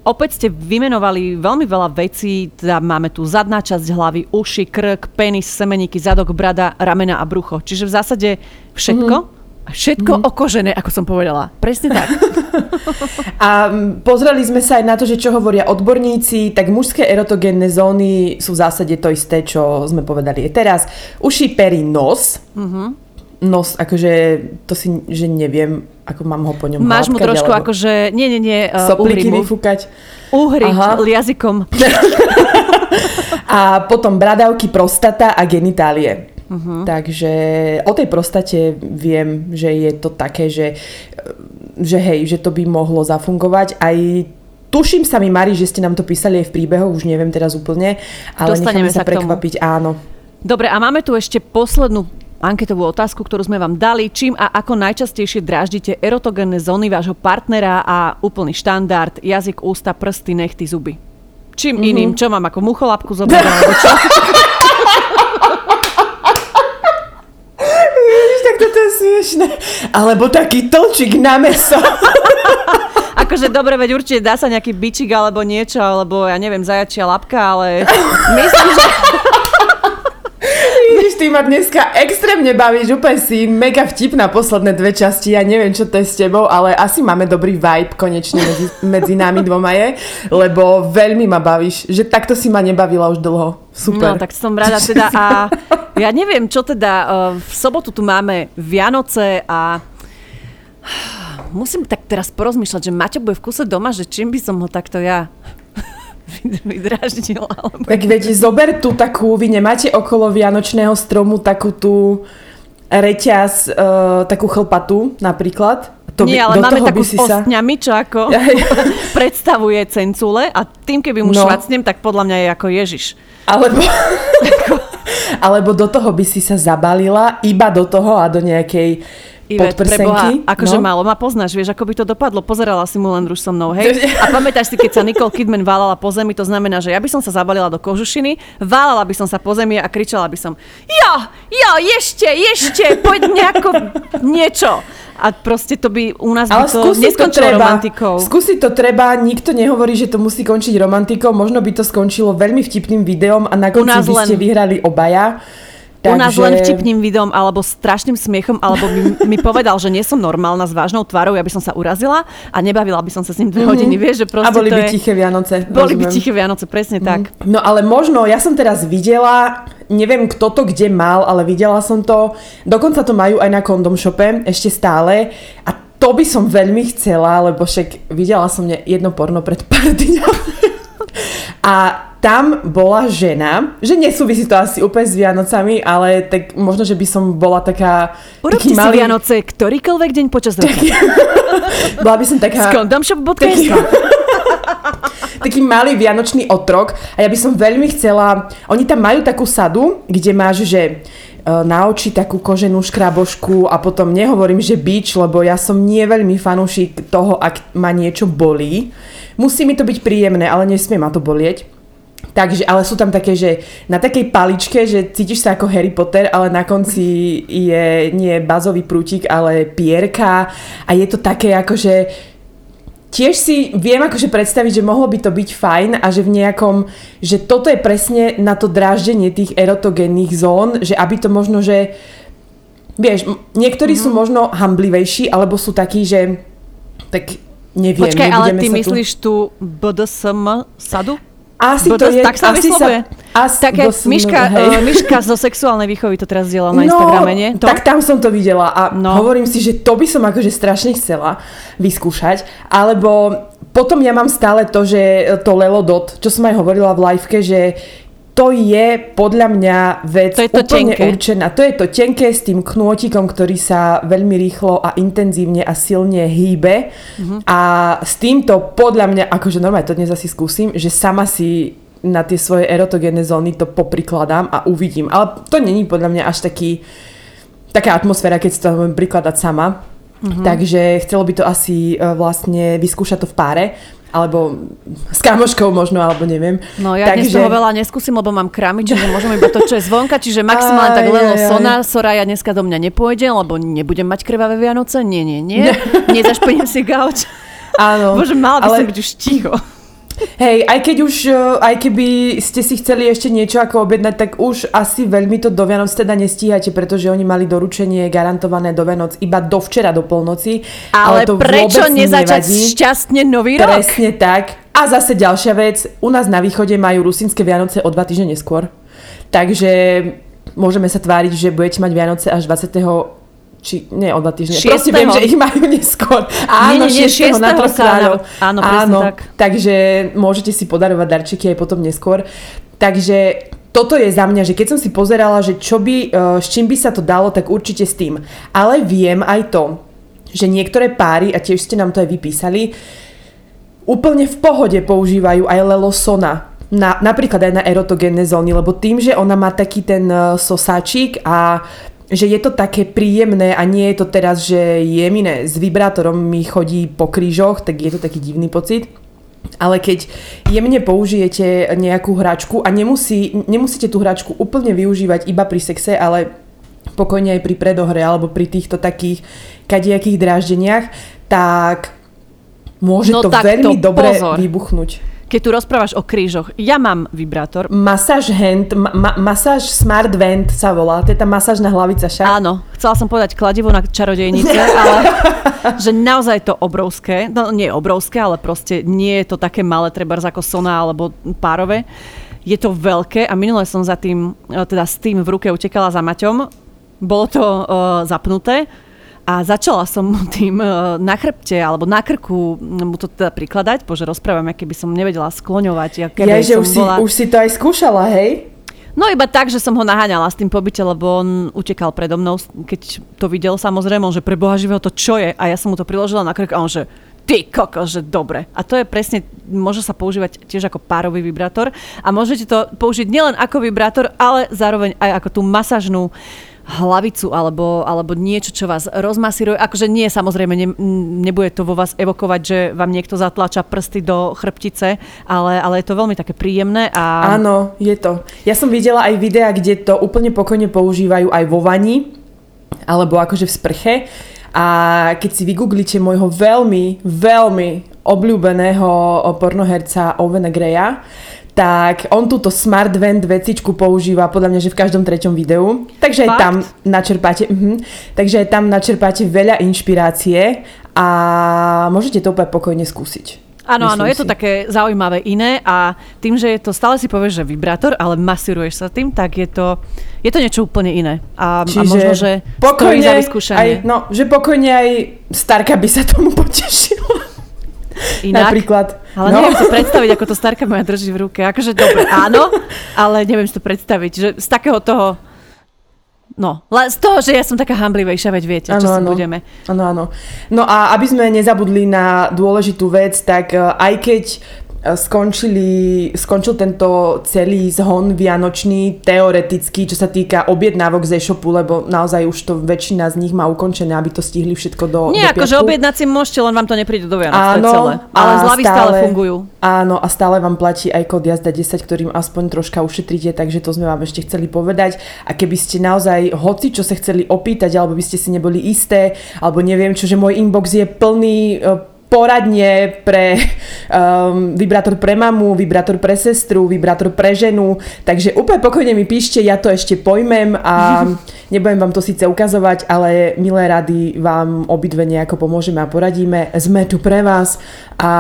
[SPEAKER 1] Opäť ste vymenovali veľmi veľa vecí, teda máme tu zadná časť hlavy, uši, krk, penis, semeníky, zadok, brada, ramena a brucho. Čiže v zásade všetko. Mm-hmm. Všetko mm. okožené, ako som povedala. Presne tak.
[SPEAKER 2] a pozreli sme sa aj na to, že čo hovoria odborníci, tak mužské erotogénne zóny sú v zásade to isté, čo sme povedali teraz. Uši, pery, nos. Mm-hmm. Nos, akože to si, že neviem, ako mám ho po ňom
[SPEAKER 1] Máš mu trošku alebo... akože, nie, nie, nie,
[SPEAKER 2] uh, Sopliky vyfúkať.
[SPEAKER 1] Uhriť jazykom.
[SPEAKER 2] a potom bradavky, prostata a genitálie. Uh-huh. Takže o tej prostate viem, že je to také, že, že hej, že to by mohlo zafungovať. Aj tuším sa mi, Mari, že ste nám to písali aj v príbehu, už neviem teraz úplne, ale Dostaneme necháme sa prekvapiť, áno.
[SPEAKER 1] Dobre, a máme tu ešte poslednú anketovú otázku, ktorú sme vám dali. Čím a ako najčastejšie dráždite erotogénne zóny vášho partnera a úplný štandard, jazyk, ústa, prsty, nechty, zuby? Čím mm-hmm. iným? Čo mám ako mucholapku zobrať? čo?
[SPEAKER 2] Toto je smiešné. Alebo taký točik na meso.
[SPEAKER 1] akože dobre, veď určite dá sa nejaký bičik alebo niečo, alebo ja neviem, zajačia labka, ale myslím, že...
[SPEAKER 2] Ty ma dneska extrémne bavíš, úplne si mega vtipná posledné dve časti, ja neviem, čo to je s tebou, ale asi máme dobrý vibe konečne medzi, medzi nami dvoma je, lebo veľmi ma bavíš, že takto si ma nebavila už dlho. Super.
[SPEAKER 1] No, tak som rada teda a ja neviem, čo teda, e, v sobotu tu máme Vianoce a musím tak teraz porozmýšľať, že Maťo bude v kuse doma, že čím by som ho takto ja vydraždila. Alebo...
[SPEAKER 2] Tak veď zober tu takú, vy nemáte okolo vianočného stromu takú tú reťaz, uh, takú chlpatu napríklad?
[SPEAKER 1] To by, Nie, ale máme takú s ostňami, čo ako predstavuje cencule a tým, keby mu no. švacnem, tak podľa mňa je ako Ježiš.
[SPEAKER 2] Alebo, alebo do toho by si sa zabalila, iba do toho a do nejakej Ivet, preboha,
[SPEAKER 1] akože no? málo ma poznáš, vieš, ako by to dopadlo. Pozerala si Mulan Rouge so mnou, hej? A pamätáš si, keď sa Nicole Kidman válala po zemi, to znamená, že ja by som sa zabalila do kožušiny, válala by som sa po zemi a kričala by som jo, jo, ešte, ešte, poď nejako niečo. A proste to by u nás Ale by to neskončilo to treba, romantikou.
[SPEAKER 2] Skúsiť to treba, nikto nehovorí, že to musí končiť romantikou, možno by to skončilo veľmi vtipným videom a na konci by ste len... vyhrali obaja.
[SPEAKER 1] Takže... U nás len vtipným videom alebo strašným smiechom, alebo by mi povedal, že nie som normálna s vážnou tvárou, ja by som sa urazila a nebavila by som sa s ním dve mm-hmm. hodiny, vieš, že proste
[SPEAKER 2] A boli
[SPEAKER 1] to
[SPEAKER 2] by je... tiché Vianoce.
[SPEAKER 1] Boli rozumiem. by tiché Vianoce, presne mm-hmm. tak.
[SPEAKER 2] No ale možno, ja som teraz videla, neviem kto to kde mal, ale videla som to, dokonca to majú aj na kondom shope, ešte stále a to by som veľmi chcela, lebo však videla som jedno porno pred pár dňami. A tam bola žena, že nesúvisí to asi úplne s Vianocami, ale tak možno, že by som bola taká...
[SPEAKER 1] Urobte si malý... Vianoce ktorýkoľvek deň počas roka. Taký...
[SPEAKER 2] bola by som taká...
[SPEAKER 1] Skondomshop.sk
[SPEAKER 2] taký malý vianočný otrok a ja by som veľmi chcela... Oni tam majú takú sadu, kde máš, že e, na oči takú koženú škrabošku a potom nehovorím, že bič, lebo ja som nie veľmi fanúšik toho, ak ma niečo bolí. Musí mi to byť príjemné, ale nesmie ma to bolieť. Takže, ale sú tam také, že na takej paličke, že cítiš sa ako Harry Potter, ale na konci je nie bazový prútik, ale pierka a je to také ako, že tiež si viem akože predstaviť, že mohlo by to byť fajn a že v nejakom, že toto je presne na to dráždenie tých erotogénnych zón, že aby to možno, že vieš, niektorí mm-hmm. sú mhm. možno hamblivejší, alebo sú takí, že tak neviem.
[SPEAKER 1] Počkaj, ale ty myslíš tu BDSM sadu?
[SPEAKER 2] Asi to je,
[SPEAKER 1] tak sa asi sa, asi Také myška, uh, myška zo sexuálnej výchovy to teraz zdieľa na no, Instagrame, nie?
[SPEAKER 2] To? tak tam som to videla a no. hovorím si, že to by som akože strašne chcela vyskúšať, alebo potom ja mám stále to, že to Lelodot, čo som aj hovorila v liveke, že to je podľa mňa vec to je to úplne tenké. určená. To je to tenké s tým knôtikom, ktorý sa veľmi rýchlo a intenzívne a silne hýbe. Mm-hmm. A s týmto podľa mňa, akože normálne to dnes asi skúsim, že sama si na tie svoje erotogénne zóny to poprikladám a uvidím. Ale to není podľa mňa až taký taká atmosféra, keď si to môžem prikladať sama. Mm-hmm. Takže chcelo by to asi e, vlastne vyskúšať to v páre alebo s kamoškou možno, alebo neviem.
[SPEAKER 1] No ja Takže... dnes toho veľa neskúsim, lebo mám kramy, čiže môžem iba to, čo je zvonka, čiže maximálne tak Lelo Sona, Soraya dneska do mňa nepôjde, lebo nebudem mať krvavé Vianoce, nie, nie, nie, nezašpením si gauč. Áno. Bože, mala by ale... som byť už ticho.
[SPEAKER 2] Hej, aj keď už, e, aj keby ste si chceli ešte niečo ako objednať, tak už asi veľmi to do Vianoc teda nestíhate, pretože oni mali doručenie garantované do Vianoc iba do včera do polnoci.
[SPEAKER 1] Ale, ale to prečo nezačať nevadí. šťastne nový
[SPEAKER 2] rok? Presne tak. A zase ďalšia vec, u nás na východe majú rusínske Vianoce o dva týždne neskôr. Takže môžeme sa tváriť, že budete mať Vianoce až 20 či nie o dva týždne. Proste viem, že ich majú neskôr.
[SPEAKER 1] Áno, nie, nie, 6. na troch kráľov. Áno, Áno tak.
[SPEAKER 2] Takže môžete si podarovať darčeky aj potom neskôr. Takže toto je za mňa, že keď som si pozerala, že čo by, e, s čím by sa to dalo, tak určite s tým. Ale viem aj to, že niektoré páry, a tiež ste nám to aj vypísali, úplne v pohode používajú aj lelosona. Na, napríklad aj na erotogénne zóny, lebo tým, že ona má taký ten e, sosáčik a že je to také príjemné a nie je to teraz, že jemine s vibrátorom mi chodí po krížoch, tak je to taký divný pocit. Ale keď jemne použijete nejakú hračku a nemusí, nemusíte tú hračku úplne využívať iba pri sexe, ale pokojne aj pri predohre alebo pri týchto takých kadiakých dráždeniach, tak môže no to veľmi dobre pozor. vybuchnúť
[SPEAKER 1] keď tu rozprávaš o krížoch, ja mám vibrátor.
[SPEAKER 2] Masáž hand, ma, ma, masáž smart vent sa volá, to je tá masážna hlavica však.
[SPEAKER 1] Áno, chcela som povedať kladivo na čarodejnice, ale že naozaj to obrovské, no nie obrovské, ale proste nie je to také malé, treba ako Sona alebo párové. Je to veľké a minule som za tým, e, teda s tým v ruke utekala za Maťom. Bolo to uh, zapnuté a začala som mu tým e, na chrbte alebo na krku mu to teda prikladať, bože rozprávam, aké by som nevedela skloňovať.
[SPEAKER 2] Ja, že už, bola... si, už si to aj skúšala, hej?
[SPEAKER 1] No iba tak, že som ho naháňala s tým pobyte, lebo on utekal predo mnou, keď to videl samozrejme, že pre Boha živého to čo je? A ja som mu to priložila na krk a on že ty koko, že dobre. A to je presne, môže sa používať tiež ako párový vibrátor a môžete to použiť nielen ako vibrátor, ale zároveň aj ako tú masažnú uh, hlavicu alebo, alebo niečo, čo vás rozmasíruje. Akože nie, samozrejme, ne, nebude to vo vás evokovať, že vám niekto zatlača prsty do chrbtice, ale, ale je to veľmi také príjemné. A...
[SPEAKER 2] Áno, je to. Ja som videla aj videa, kde to úplne pokojne používajú aj vo vani, alebo akože v sprche. A keď si vygooglite môjho veľmi, veľmi obľúbeného pornoherca Ovena Greya, tak on túto Smart Vent vecičku používa podľa mňa, že v každom treťom videu. Takže aj tam načerpáte, uh-huh, takže aj tam načerpáte veľa inšpirácie a môžete to úplne pokojne skúsiť.
[SPEAKER 1] Áno, áno, je to také zaujímavé iné a tým, že je to, stále si povieš, že vibrátor, ale masíruješ sa tým, tak je to, je to niečo úplne iné. A, Čiže a možno, že pokojne, za vyskúšanie.
[SPEAKER 2] Aj, no, že pokojne aj starka by sa tomu potešila. Inak, Napríklad.
[SPEAKER 1] Ale no. neviem si predstaviť, ako to starka moja drží v ruke. Akože dobre, áno, ale neviem si to predstaviť. Že z takého toho No, z toho, že ja som taká hamblivejšia, veď viete, ano, čo si budeme.
[SPEAKER 2] Áno, áno. No a aby sme nezabudli na dôležitú vec, tak eh, aj keď skončili, skončil tento celý zhon vianočný teoreticky, čo sa týka objednávok z e-shopu, lebo naozaj už to väčšina z nich má ukončené, aby to stihli všetko do
[SPEAKER 1] Nie, do akože objednať si môžete, len vám to nepríde do Vianoc, áno, to je celé. Ale zľavy stále, stále fungujú.
[SPEAKER 2] Áno, a stále vám platí aj kód jazda 10, ktorým aspoň troška ušetríte, takže to sme vám ešte chceli povedať. A keby ste naozaj hoci čo sa chceli opýtať, alebo by ste si neboli isté, alebo neviem čo, že môj inbox je plný poradne pre um, vibrátor pre mamu, vibrátor pre sestru, vibrátor pre ženu. Takže úplne pokojne mi píšte, ja to ešte pojmem a nebudem vám to síce ukazovať, ale milé rady vám obidve nejako pomôžeme a poradíme. Sme tu pre vás a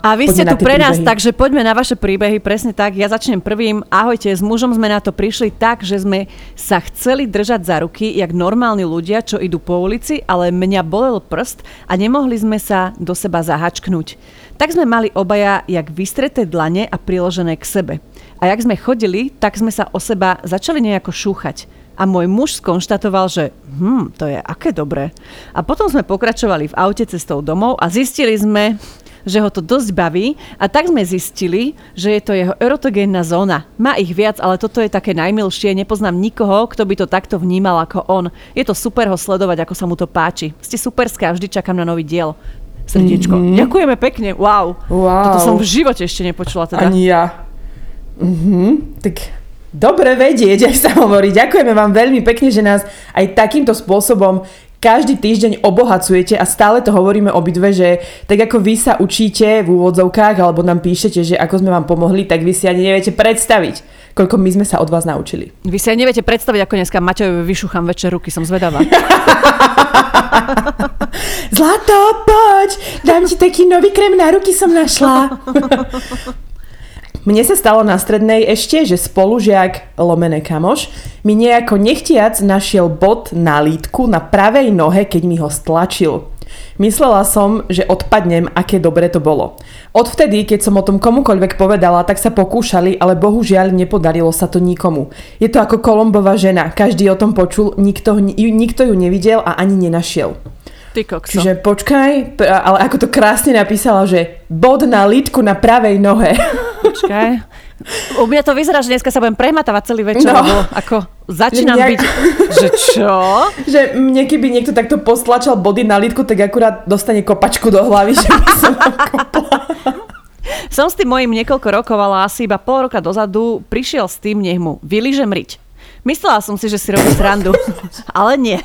[SPEAKER 1] A vy ste tu pre nás, takže poďme na vaše príbehy, presne tak. Ja začnem prvým. Ahojte, s mužom sme na to prišli tak, že sme sa chceli držať za ruky, jak normálni ľudia, čo idú po ulici, ale mňa bolel prst a nemohli sme sa do seba seba zahačknúť. Tak sme mali obaja jak vystreté dlane a priložené k sebe. A jak sme chodili, tak sme sa o seba začali nejako šúchať. A môj muž skonštatoval, že hm, to je aké dobré. A potom sme pokračovali v aute cestou domov a zistili sme, že ho to dosť baví a tak sme zistili, že je to jeho erotogénna zóna. Má ich viac, ale toto je také najmilšie, nepoznám nikoho, kto by to takto vnímal ako on. Je to super ho sledovať, ako sa mu to páči. Ste superská, vždy čakám na nový diel srdiečko. Mm-hmm. Ďakujeme pekne, wow. wow. Toto som v živote ešte nepočula teda.
[SPEAKER 2] Ani ja. Mm-hmm. Tak dobre vedieť, ak sa hovorí. Ďakujeme vám veľmi pekne, že nás aj takýmto spôsobom každý týždeň obohacujete a stále to hovoríme obidve, že tak ako vy sa učíte v úvodzovkách alebo nám píšete, že ako sme vám pomohli, tak vy si ani neviete predstaviť, koľko my sme sa od vás naučili.
[SPEAKER 1] Vy si ani neviete predstaviť, ako dneska Maťovi vyšúcham večer ruky, som zvedavá.
[SPEAKER 2] Zlato, poď, dám ti taký nový krem na ruky som našla. Mne sa stalo na strednej ešte, že spolužiak lomené kamoš mi nejako nechtiac našiel bod na lítku na pravej nohe, keď mi ho stlačil. Myslela som, že odpadnem, aké dobre to bolo. Odvtedy, keď som o tom komukoľvek povedala, tak sa pokúšali, ale bohužiaľ nepodarilo sa to nikomu. Je to ako Kolombová žena, každý o tom počul, nikto, nikto ju nevidel a ani nenašiel.
[SPEAKER 1] Ty kokso.
[SPEAKER 2] Čiže počkaj, ale ako to krásne napísala, že bod na lítku na pravej nohe.
[SPEAKER 1] Počkaj. U mňa to vyzerá, že dneska sa budem prematávať celý večer, no. lebo ako začínam nejak... byť, že čo?
[SPEAKER 2] Že mne keby niekto takto postlačal body na lítku, tak akurát dostane kopačku do hlavy, že by som
[SPEAKER 1] Som s tým mojim niekoľko rokov, ale asi iba pol roka dozadu prišiel s tým, nech mu vylížem riť. Myslela som si, že si robí srandu, ale nie.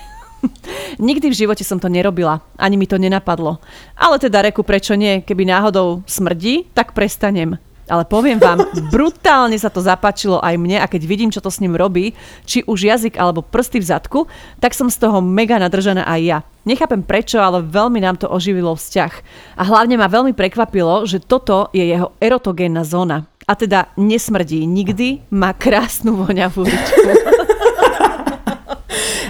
[SPEAKER 1] Nikdy v živote som to nerobila, ani mi to nenapadlo. Ale teda reku, prečo nie? Keby náhodou smrdí, tak prestanem. Ale poviem vám, brutálne sa to zapáčilo aj mne a keď vidím, čo to s ním robí, či už jazyk alebo prsty v zadku, tak som z toho mega nadržaná aj ja. Nechápem prečo, ale veľmi nám to oživilo vzťah. A hlavne ma veľmi prekvapilo, že toto je jeho erotogénna zóna. A teda nesmrdí nikdy, má krásnu voňavú ričku.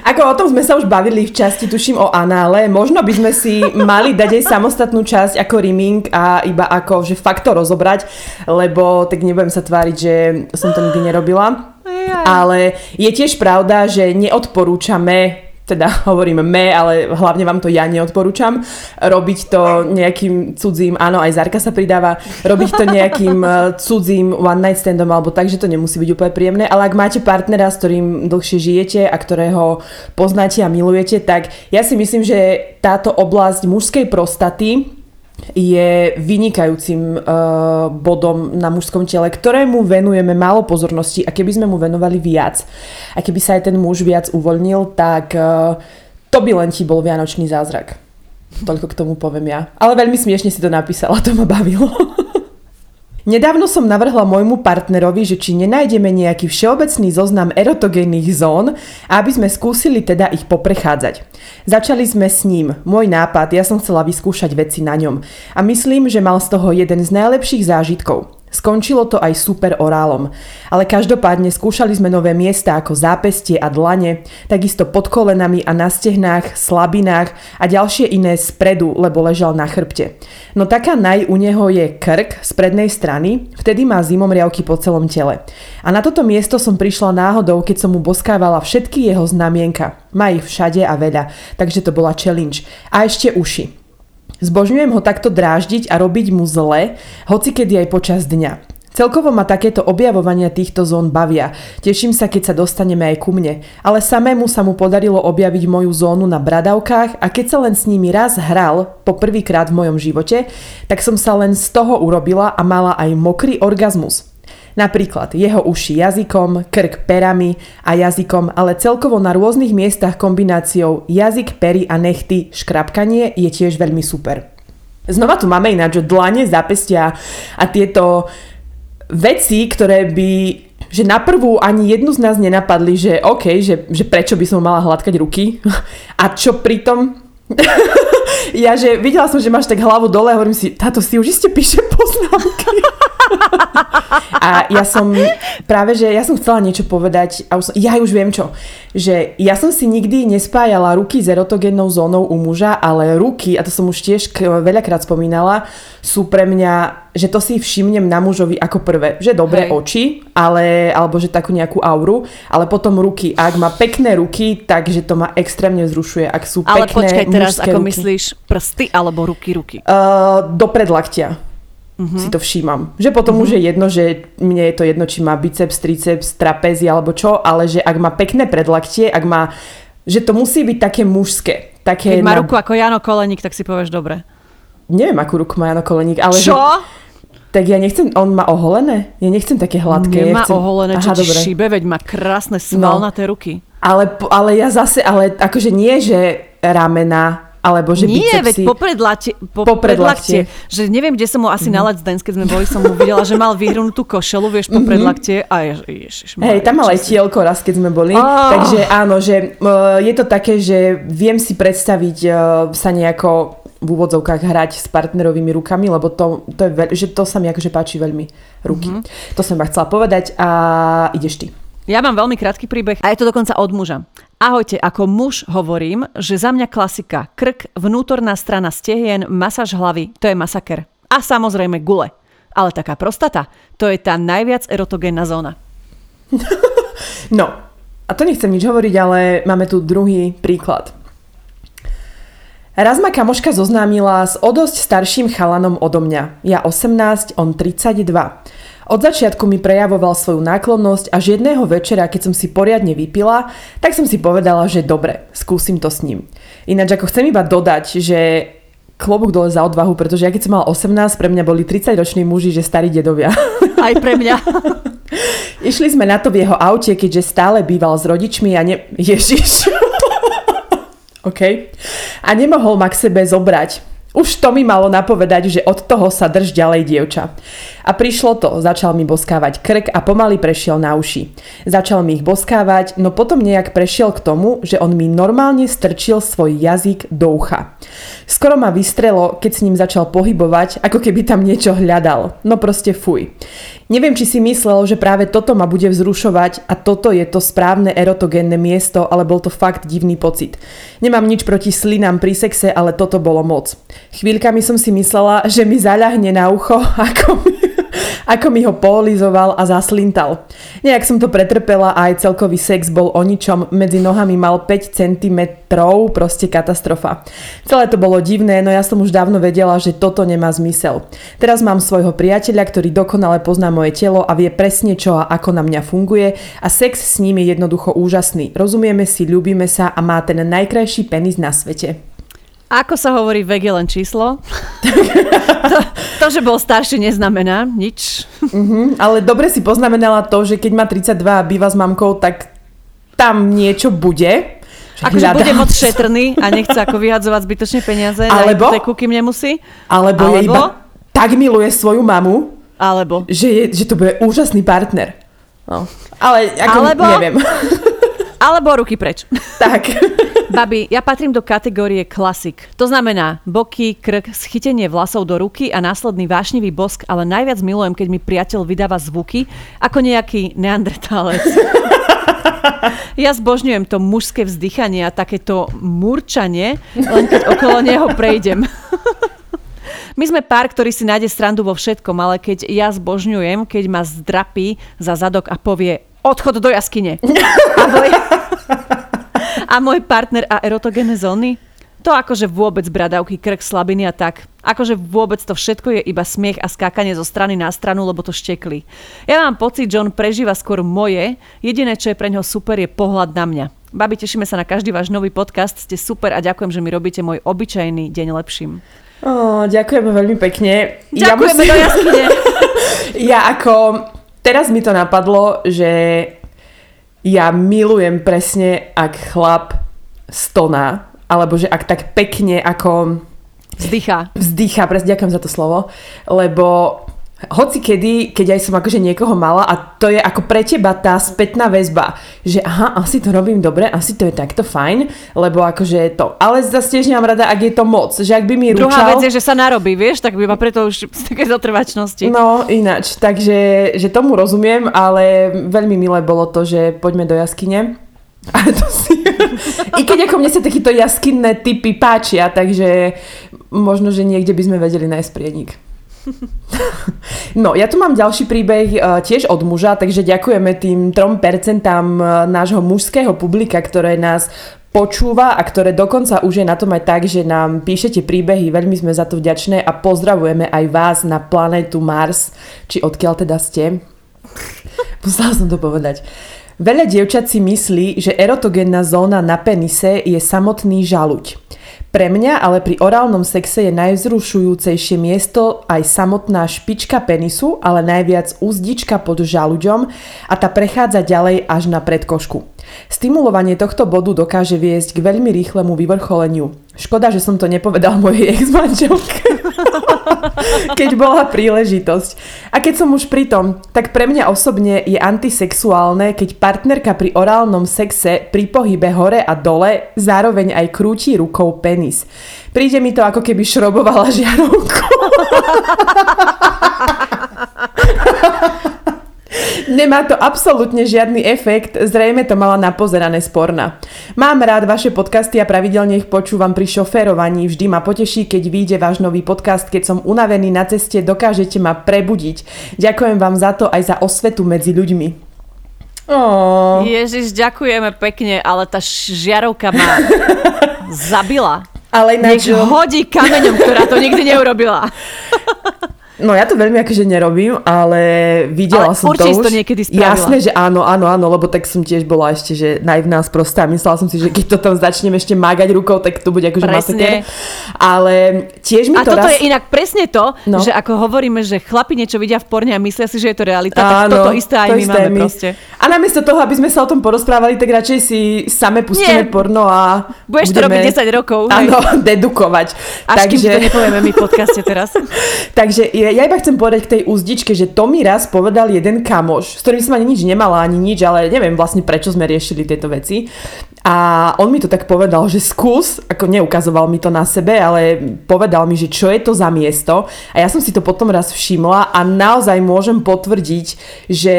[SPEAKER 2] Ako o tom sme sa už bavili v časti, tuším o anále. Možno by sme si mali dať aj samostatnú časť ako rimming a iba ako, že fakt to rozobrať, lebo tak nebudem sa tváriť, že som to nikdy nerobila. Ale je tiež pravda, že neodporúčame teda hovorím me, ale hlavne vám to ja neodporúčam, robiť to nejakým cudzím, áno, aj Zarka sa pridáva, robiť to nejakým e, cudzím one night standom alebo tak, že to nemusí byť úplne príjemné, ale ak máte partnera, s ktorým dlhšie žijete a ktorého poznáte a milujete, tak ja si myslím, že táto oblasť mužskej prostaty je vynikajúcim uh, bodom na mužskom tele, ktorému venujeme málo pozornosti a keby sme mu venovali viac a keby sa aj ten muž viac uvoľnil, tak uh, to by len ti bol vianočný zázrak. Toľko k tomu poviem ja. Ale veľmi smiešne si to napísala, to ma bavilo. Nedávno som navrhla môjmu partnerovi, že či nenájdeme nejaký všeobecný zoznam erotogénnych zón aby sme skúsili teda ich poprechádzať. Začali sme s ním, môj nápad, ja som chcela vyskúšať veci na ňom a myslím, že mal z toho jeden z najlepších zážitkov. Skončilo to aj super orálom. Ale každopádne skúšali sme nové miesta ako zápestie a dlane, takisto pod kolenami a na stehnách, slabinách a ďalšie iné spredu, lebo ležal na chrbte. No taká naj u neho je krk z prednej strany, vtedy má zimom riavky po celom tele. A na toto miesto som prišla náhodou, keď som mu boskávala všetky jeho znamienka. Má ich všade a veľa, takže to bola challenge. A ešte uši. Zbožňujem ho takto dráždiť a robiť mu zle, hoci kedy aj počas dňa. Celkovo ma takéto objavovania týchto zón bavia. Teším sa, keď sa dostaneme aj ku mne. Ale samému sa mu podarilo objaviť moju zónu na bradavkách a keď sa len s nimi raz hral, po prvýkrát v mojom živote, tak som sa len z toho urobila a mala aj mokrý orgazmus. Napríklad jeho uši jazykom, krk perami a jazykom, ale celkovo na rôznych miestach kombináciou jazyk, pery a nechty škrapkanie je tiež veľmi super. Znova tu máme ináč, že dlane, zápestia a tieto veci, ktoré by že na prvú ani jednu z nás nenapadli, že OK, že, že prečo by som mala hladkať ruky a čo pritom ja, že videla som, že máš tak hlavu dole a hovorím si, táto si už iste píše poznámky. a ja som práve, že ja som chcela niečo povedať a už som, ja už viem čo, že ja som si nikdy nespájala ruky s erotogénnou zónou u muža, ale ruky, a to som už tiež veľakrát spomínala, sú pre mňa že to si všimnem na mužovi ako prvé, že dobré Hej. oči, ale, alebo že takú nejakú auru, ale potom ruky. A ak má pekné ruky, takže to ma extrémne vzrušuje. Ak sú ale pekné
[SPEAKER 1] počkaj teraz, ako
[SPEAKER 2] ruky.
[SPEAKER 1] myslíš prsty alebo ruky, ruky?
[SPEAKER 2] Uh, do predlaktia uh-huh. si to všímam. Že potom uh-huh. už je jedno, že mne je to jedno, či má biceps, triceps, trapézy alebo čo, ale že ak má pekné predlaktie, ak má, že to musí byť také mužské. Také
[SPEAKER 1] Keď má na... ruku ako Jano Koleník, tak si povieš dobre.
[SPEAKER 2] Neviem, akú ruku má Jano Koleník, ale...
[SPEAKER 1] Čo?
[SPEAKER 2] Že... Tak ja nechcem, on má oholené? Ja nechcem také hladké.
[SPEAKER 1] Nemá
[SPEAKER 2] ja chcem...
[SPEAKER 1] oholené, čo Aha, ti šíbe, veď má krásne svalnaté no. ruky.
[SPEAKER 2] Ale, ale ja zase, ale akože nie, že ramena, alebo že
[SPEAKER 1] Nie, bicepsy... veď popredlaktie, popredlaktie. Že neviem, kde som mu asi mm. na Let's keď sme boli, som mu videla, že mal vyhrnutú košelu, vieš, popredlaktie mm-hmm. a je, ježiš,
[SPEAKER 2] Hej, tam mal aj tielko raz, keď sme boli. Oh. Takže áno, že uh, je to také, že viem si predstaviť uh, sa nejako v úvodzovkách hrať s partnerovými rukami, lebo to, to, je veľ, že to sa mi akože páči veľmi ruky. Mm-hmm. To som ma chcela povedať a ideš ty.
[SPEAKER 1] Ja mám veľmi krátky príbeh a je to dokonca od muža. Ahojte, ako muž hovorím, že za mňa klasika. Krk, vnútorná strana stehien, masáž hlavy, to je masaker. A samozrejme gule. Ale taká prostata, to je tá najviac erotogénna zóna.
[SPEAKER 2] no, a to nechcem nič hovoriť, ale máme tu druhý príklad. Raz ma kamoška zoznámila s o dosť starším chalanom odo mňa. Ja 18, on 32. Od začiatku mi prejavoval svoju náklonnosť až jedného večera, keď som si poriadne vypila, tak som si povedala, že dobre, skúsim to s ním. Ináč ako chcem iba dodať, že klobúk dole za odvahu, pretože ja keď som mal 18, pre mňa boli 30-roční muži, že starí dedovia.
[SPEAKER 1] Aj pre mňa.
[SPEAKER 2] Išli sme na to v jeho aute, keďže stále býval s rodičmi a ne... Ježiš. OK. A nemohol ma k sebe zobrať. Už to mi malo napovedať, že od toho sa drž ďalej, dievča. A prišlo to, začal mi boskávať krk a pomaly prešiel na uši. Začal mi ich boskávať, no potom nejak prešiel k tomu, že on mi normálne strčil svoj jazyk do ucha. Skoro ma vystrelo, keď s ním začal pohybovať, ako keby tam niečo hľadal. No proste fuj. Neviem, či si myslel, že práve toto ma bude vzrušovať a toto je to správne erotogénne miesto, ale bol to fakt divný pocit. Nemám nič proti slinám pri sexe, ale toto bolo moc. Chvíľkami som si myslela, že mi zaľahne na ucho, ako mi ako mi ho polizoval a zaslintal. Nejak som to pretrpela a aj celkový sex bol o ničom, medzi nohami mal 5 cm, proste katastrofa. Celé to bolo divné, no ja som už dávno vedela, že toto nemá zmysel. Teraz mám svojho priateľa, ktorý dokonale pozná moje telo a vie presne čo a ako na mňa funguje a sex s ním je jednoducho úžasný. Rozumieme si, ľúbime sa a má ten najkrajší penis na svete.
[SPEAKER 1] Ako sa hovorí, vek je len číslo. to, to, že bol starší, neznamená nič.
[SPEAKER 2] Uh-huh, ale dobre si poznamenala to, že keď má 32 a býva s mamkou, tak tam niečo bude.
[SPEAKER 1] Akože bude moc šetrný a nechce ako vyhadzovať zbytočne peniaze alebo, na kým nemusí.
[SPEAKER 2] Alebo, alebo je iba tak miluje svoju mamu,
[SPEAKER 1] alebo
[SPEAKER 2] že, je, že to bude úžasný partner. No. Ale ako alebo, neviem.
[SPEAKER 1] Alebo ruky preč.
[SPEAKER 2] Tak.
[SPEAKER 1] Babi, ja patrím do kategórie klasik. To znamená boky, krk, schytenie vlasov do ruky a následný vášnivý bosk, ale najviac milujem, keď mi priateľ vydáva zvuky ako nejaký neandertálec. Ja zbožňujem to mužské vzdychanie a takéto murčanie, len keď okolo neho prejdem. My sme pár, ktorý si nájde srandu vo všetkom, ale keď ja zbožňujem, keď ma zdrapí za zadok a povie odchod do jaskyne. A môj, a môj partner a erotogénne zóny? To akože vôbec bradavky, krk, slabiny a tak. Akože vôbec to všetko je iba smiech a skákanie zo strany na stranu, lebo to štekli. Ja mám pocit, že on prežíva skôr moje. Jediné, čo je pre neho super, je pohľad na mňa. Babi, tešíme sa na každý váš nový podcast. Ste super a ďakujem, že mi robíte môj obyčajný deň lepším.
[SPEAKER 2] Oh, ďakujeme veľmi pekne.
[SPEAKER 1] Ďakujeme ja musím... do jaskyne.
[SPEAKER 2] ja ako teraz mi to napadlo, že ja milujem presne, ak chlap stoná, alebo že ak tak pekne ako...
[SPEAKER 1] Vzdychá.
[SPEAKER 2] Vzdychá, presne, ďakujem za to slovo, lebo hoci kedy, keď aj som akože niekoho mala a to je ako pre teba tá spätná väzba, že aha, asi to robím dobre, asi to je takto fajn, lebo akože to, ale zase tiež nemám rada, ak je to moc, že ak by mi
[SPEAKER 1] Druhá ručal... vec je, že sa narobí, vieš, tak by ma preto už z také zotrvačnosti.
[SPEAKER 2] No, ináč, takže že tomu rozumiem, ale veľmi milé bolo to, že poďme do jaskyne. Ale to si... I keď ako mne sa takýto jaskinné typy páčia, takže možno, že niekde by sme vedeli nájsť prienik. No, ja tu mám ďalší príbeh uh, tiež od muža, takže ďakujeme tým 3% uh, nášho mužského publika, ktoré nás počúva a ktoré dokonca už je na tom aj tak, že nám píšete príbehy, veľmi sme za to vďačné a pozdravujeme aj vás na planetu Mars, či odkiaľ teda ste. Musela som to povedať. Veľa dievčat si myslí, že erotogénna zóna na penise je samotný žaluď. Pre mňa ale pri orálnom sexe je najvzrušujúcejšie miesto aj samotná špička penisu, ale najviac úzdička pod žaluďom a tá prechádza ďalej až na predkošku. Stimulovanie tohto bodu dokáže viesť k veľmi rýchlemu vyvrcholeniu. Škoda, že som to nepovedal mojej ex-manželke. keď bola príležitosť. A keď som už pri tom, tak pre mňa osobne je antisexuálne, keď partnerka pri orálnom sexe pri pohybe hore a dole zároveň aj krúti rukou penis. Príde mi to ako keby šrobovala žiarovku. Nemá to absolútne žiadny efekt, zrejme to mala napozerané sporna. Mám rád vaše podcasty a pravidelne ich počúvam pri šoférovaní. Vždy ma poteší, keď vyjde váš nový podcast, keď som unavený na ceste, dokážete ma prebudiť. Ďakujem vám za to aj za osvetu medzi ľuďmi.
[SPEAKER 1] Oh. Ježiš, ďakujeme pekne, ale tá žiarovka ma zabila. Ale ináč... Nech hodí kameňom, ktorá to nikdy neurobila.
[SPEAKER 2] No ja to veľmi akože nerobím, ale videla ale som to už.
[SPEAKER 1] to niekedy spravila.
[SPEAKER 2] Jasné, že áno, áno, áno, lebo tak som tiež bola ešte, že naivná sprostá. Myslela som si, že keď to tam začnem ešte magať rukou, tak to bude akože masaker. Ale tiež mi
[SPEAKER 1] a
[SPEAKER 2] to
[SPEAKER 1] toto
[SPEAKER 2] raz...
[SPEAKER 1] je inak presne to, no. že ako hovoríme, že chlapi niečo vidia v porne a myslia si, že je to realita, áno, tak toto isté aj to my isté máme my. proste.
[SPEAKER 2] A namiesto toho, aby sme sa o tom porozprávali, tak radšej si same pustíme Nie. porno a
[SPEAKER 1] Budeš budeme... to robiť 10 rokov.
[SPEAKER 2] Áno, dedukovať.
[SPEAKER 1] Až Takže... kým to nepovieme my v podcaste teraz.
[SPEAKER 2] Takže je ja, ja iba chcem povedať k tej úzdičke, že to mi raz povedal jeden kamoš, s ktorým som ani nič nemala, ani nič, ale neviem vlastne prečo sme riešili tieto veci. A on mi to tak povedal, že skús, ako neukazoval mi to na sebe, ale povedal mi, že čo je to za miesto. A ja som si to potom raz všimla a naozaj môžem potvrdiť, že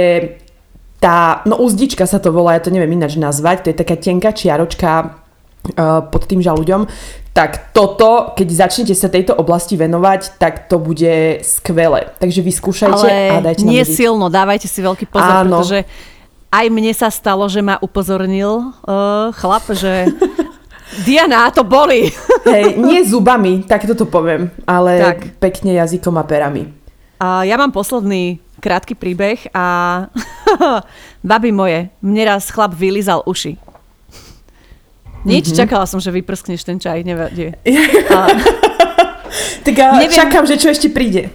[SPEAKER 2] tá, no úzdička sa to volá, ja to neviem ináč nazvať, to je taká tenká čiaročka pod tým žalúďom, tak toto, keď začnete sa tejto oblasti venovať, tak to bude skvelé. Takže vyskúšajte
[SPEAKER 1] Ale
[SPEAKER 2] a dajte
[SPEAKER 1] nie silno, dávajte si veľký pozor, Áno. pretože aj mne sa stalo, že ma upozornil uh, chlap, že Diana, to boli.
[SPEAKER 2] Hej, nie zubami, tak toto poviem, ale tak. pekne jazykom a perami.
[SPEAKER 1] A ja mám posledný krátky príbeh a babi moje, mne raz chlap vylizal uši. Nič, mm-hmm. čakala som, že vyprskneš ten čaj, nevadí. A...
[SPEAKER 2] tak ja neviem, čakám, že čo ešte príde.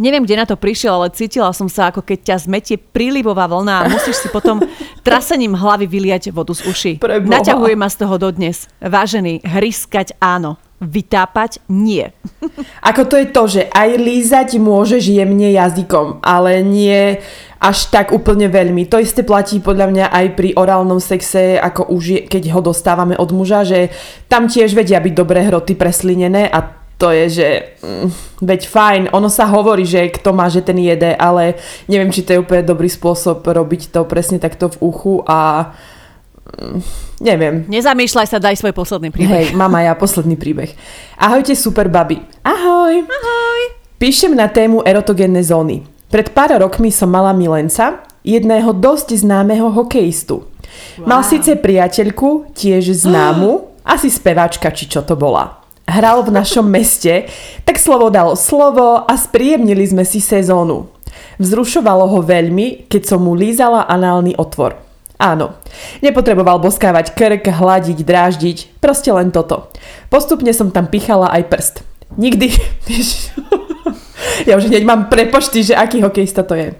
[SPEAKER 1] Neviem, kde na to prišiel, ale cítila som sa, ako keď ťa zmetie prílivová vlna a musíš si potom trasením hlavy vyliať vodu z uši. Preboha. Naťahuje ma z toho dodnes. Vážený, hryskať áno, vytápať nie.
[SPEAKER 2] Ako to je to, že aj lízať môžeš jemne jazykom, ale nie až tak úplne veľmi. To isté platí podľa mňa aj pri orálnom sexe, ako už je, keď ho dostávame od muža, že tam tiež vedia byť dobré hroty preslinené a to je, že mm, veď fajn, ono sa hovorí, že kto má, že ten jede, ale neviem, či to je úplne dobrý spôsob robiť to presne takto v uchu a neviem.
[SPEAKER 1] Nezamýšľaj sa, daj svoj posledný príbeh.
[SPEAKER 2] Hej, mama, ja posledný príbeh. Ahojte, super baby. Ahoj.
[SPEAKER 1] Ahoj.
[SPEAKER 2] Píšem na tému erotogénne zóny. Pred pár rokmi som mala milenca, jedného dosť známeho hokejistu. Wow. Mal síce priateľku, tiež známu, asi speváčka, či čo to bola. Hral v našom meste, tak slovo dalo slovo a spríjemnili sme si sezónu. Vzrušovalo ho veľmi, keď som mu lízala análny otvor. Áno, nepotreboval boskávať krk, hladiť, dráždiť, proste len toto. Postupne som tam pichala aj prst. Nikdy, ja už hneď mám prepočty, že aký hokejista to je.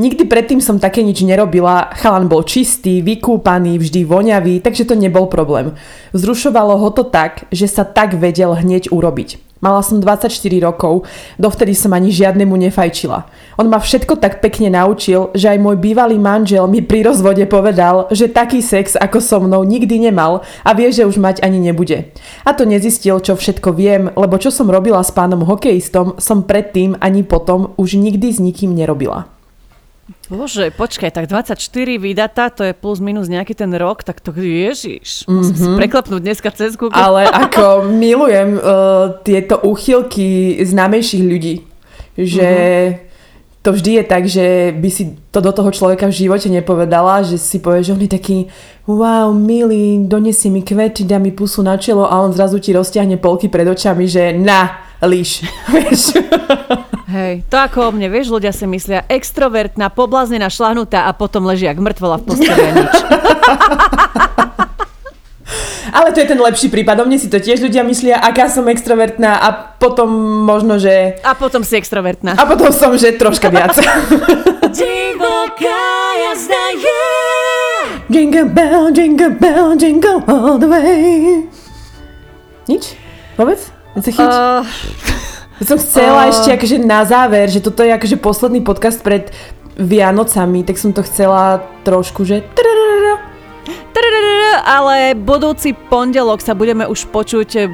[SPEAKER 2] Nikdy predtým som také nič nerobila, chalan bol čistý, vykúpaný, vždy voňavý, takže to nebol problém. Vzrušovalo ho to tak, že sa tak vedel hneď urobiť. Mala som 24 rokov, dovtedy som ani žiadnemu nefajčila. On ma všetko tak pekne naučil, že aj môj bývalý manžel mi pri rozvode povedal, že taký sex ako so mnou nikdy nemal a vie, že už mať ani nebude. A to nezistil, čo všetko viem, lebo čo som robila s pánom hokejistom, som predtým ani potom už nikdy s nikým nerobila.
[SPEAKER 1] Bože, počkaj, tak 24 vydata, to je plus minus nejaký ten rok, tak to ježiš. Musím mm-hmm. si mhm. preklepnúť dneska cez Google.
[SPEAKER 2] Ale ako milujem uh, tieto úchylky známejších ľudí, že mm-hmm. to vždy je tak, že by si to do toho človeka v živote nepovedala, že si povie, že on je taký wow, milý, donesie mi kvety, dá mi pusu na čelo a on zrazu ti roztiahne polky pred očami, že na, líš.
[SPEAKER 1] Hej, to ako o mne, vieš, ľudia si myslia extrovertná, pobláznená, šlahnutá a potom leží jak mŕtvola v posteli a nič.
[SPEAKER 2] Ale to je ten lepší prípad. O mne si to tiež ľudia myslia, aká som extrovertná a potom možno, že...
[SPEAKER 1] A potom si extrovertná.
[SPEAKER 2] A potom som, že troška viac. Jingle bell, jingle bell, jingle all the way. Nič? Vôbec? Uh, som chcela uh... ešte akože na záver, že toto je akože posledný podcast pred Vianocami, tak som to chcela trošku, že
[SPEAKER 1] ale budúci pondelok sa budeme už počuť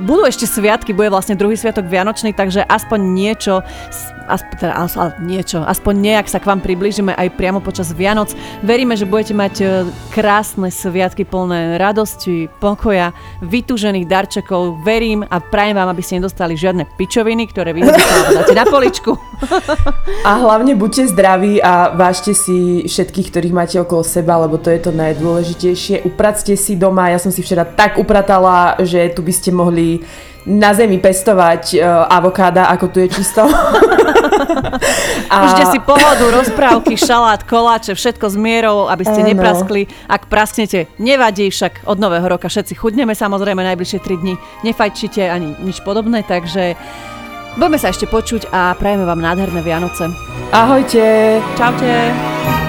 [SPEAKER 1] budú ešte sviatky, bude vlastne druhý sviatok Vianočný, takže aspoň niečo, aspoň, teda, niečo, aspoň nejak sa k vám približíme aj priamo počas Vianoc. Veríme, že budete mať e, krásne sviatky plné radosti, pokoja, vytúžených darčekov. Verím a prajem vám, aby ste nedostali žiadne pičoviny, ktoré vy dáte na poličku.
[SPEAKER 2] A hlavne buďte zdraví a vážte si všetkých, ktorých máte okolo seba, lebo to je to najdôležitejšie. Upracte si doma, ja som si včera tak upratala, že tu by ste mohli na zemi pestovať uh, avokáda, ako tu je čisto.
[SPEAKER 1] a... Užte si pohodu, rozprávky, šalát, koláče, všetko s mierou, aby ste ano. nepraskli. Ak prasknete, nevadí, však od nového roka všetci chudneme samozrejme najbližšie 3 dni. Nefajčite ani nič podobné, takže budeme sa ešte počuť a prajeme vám nádherné Vianoce.
[SPEAKER 2] Ahojte.
[SPEAKER 1] Čaute.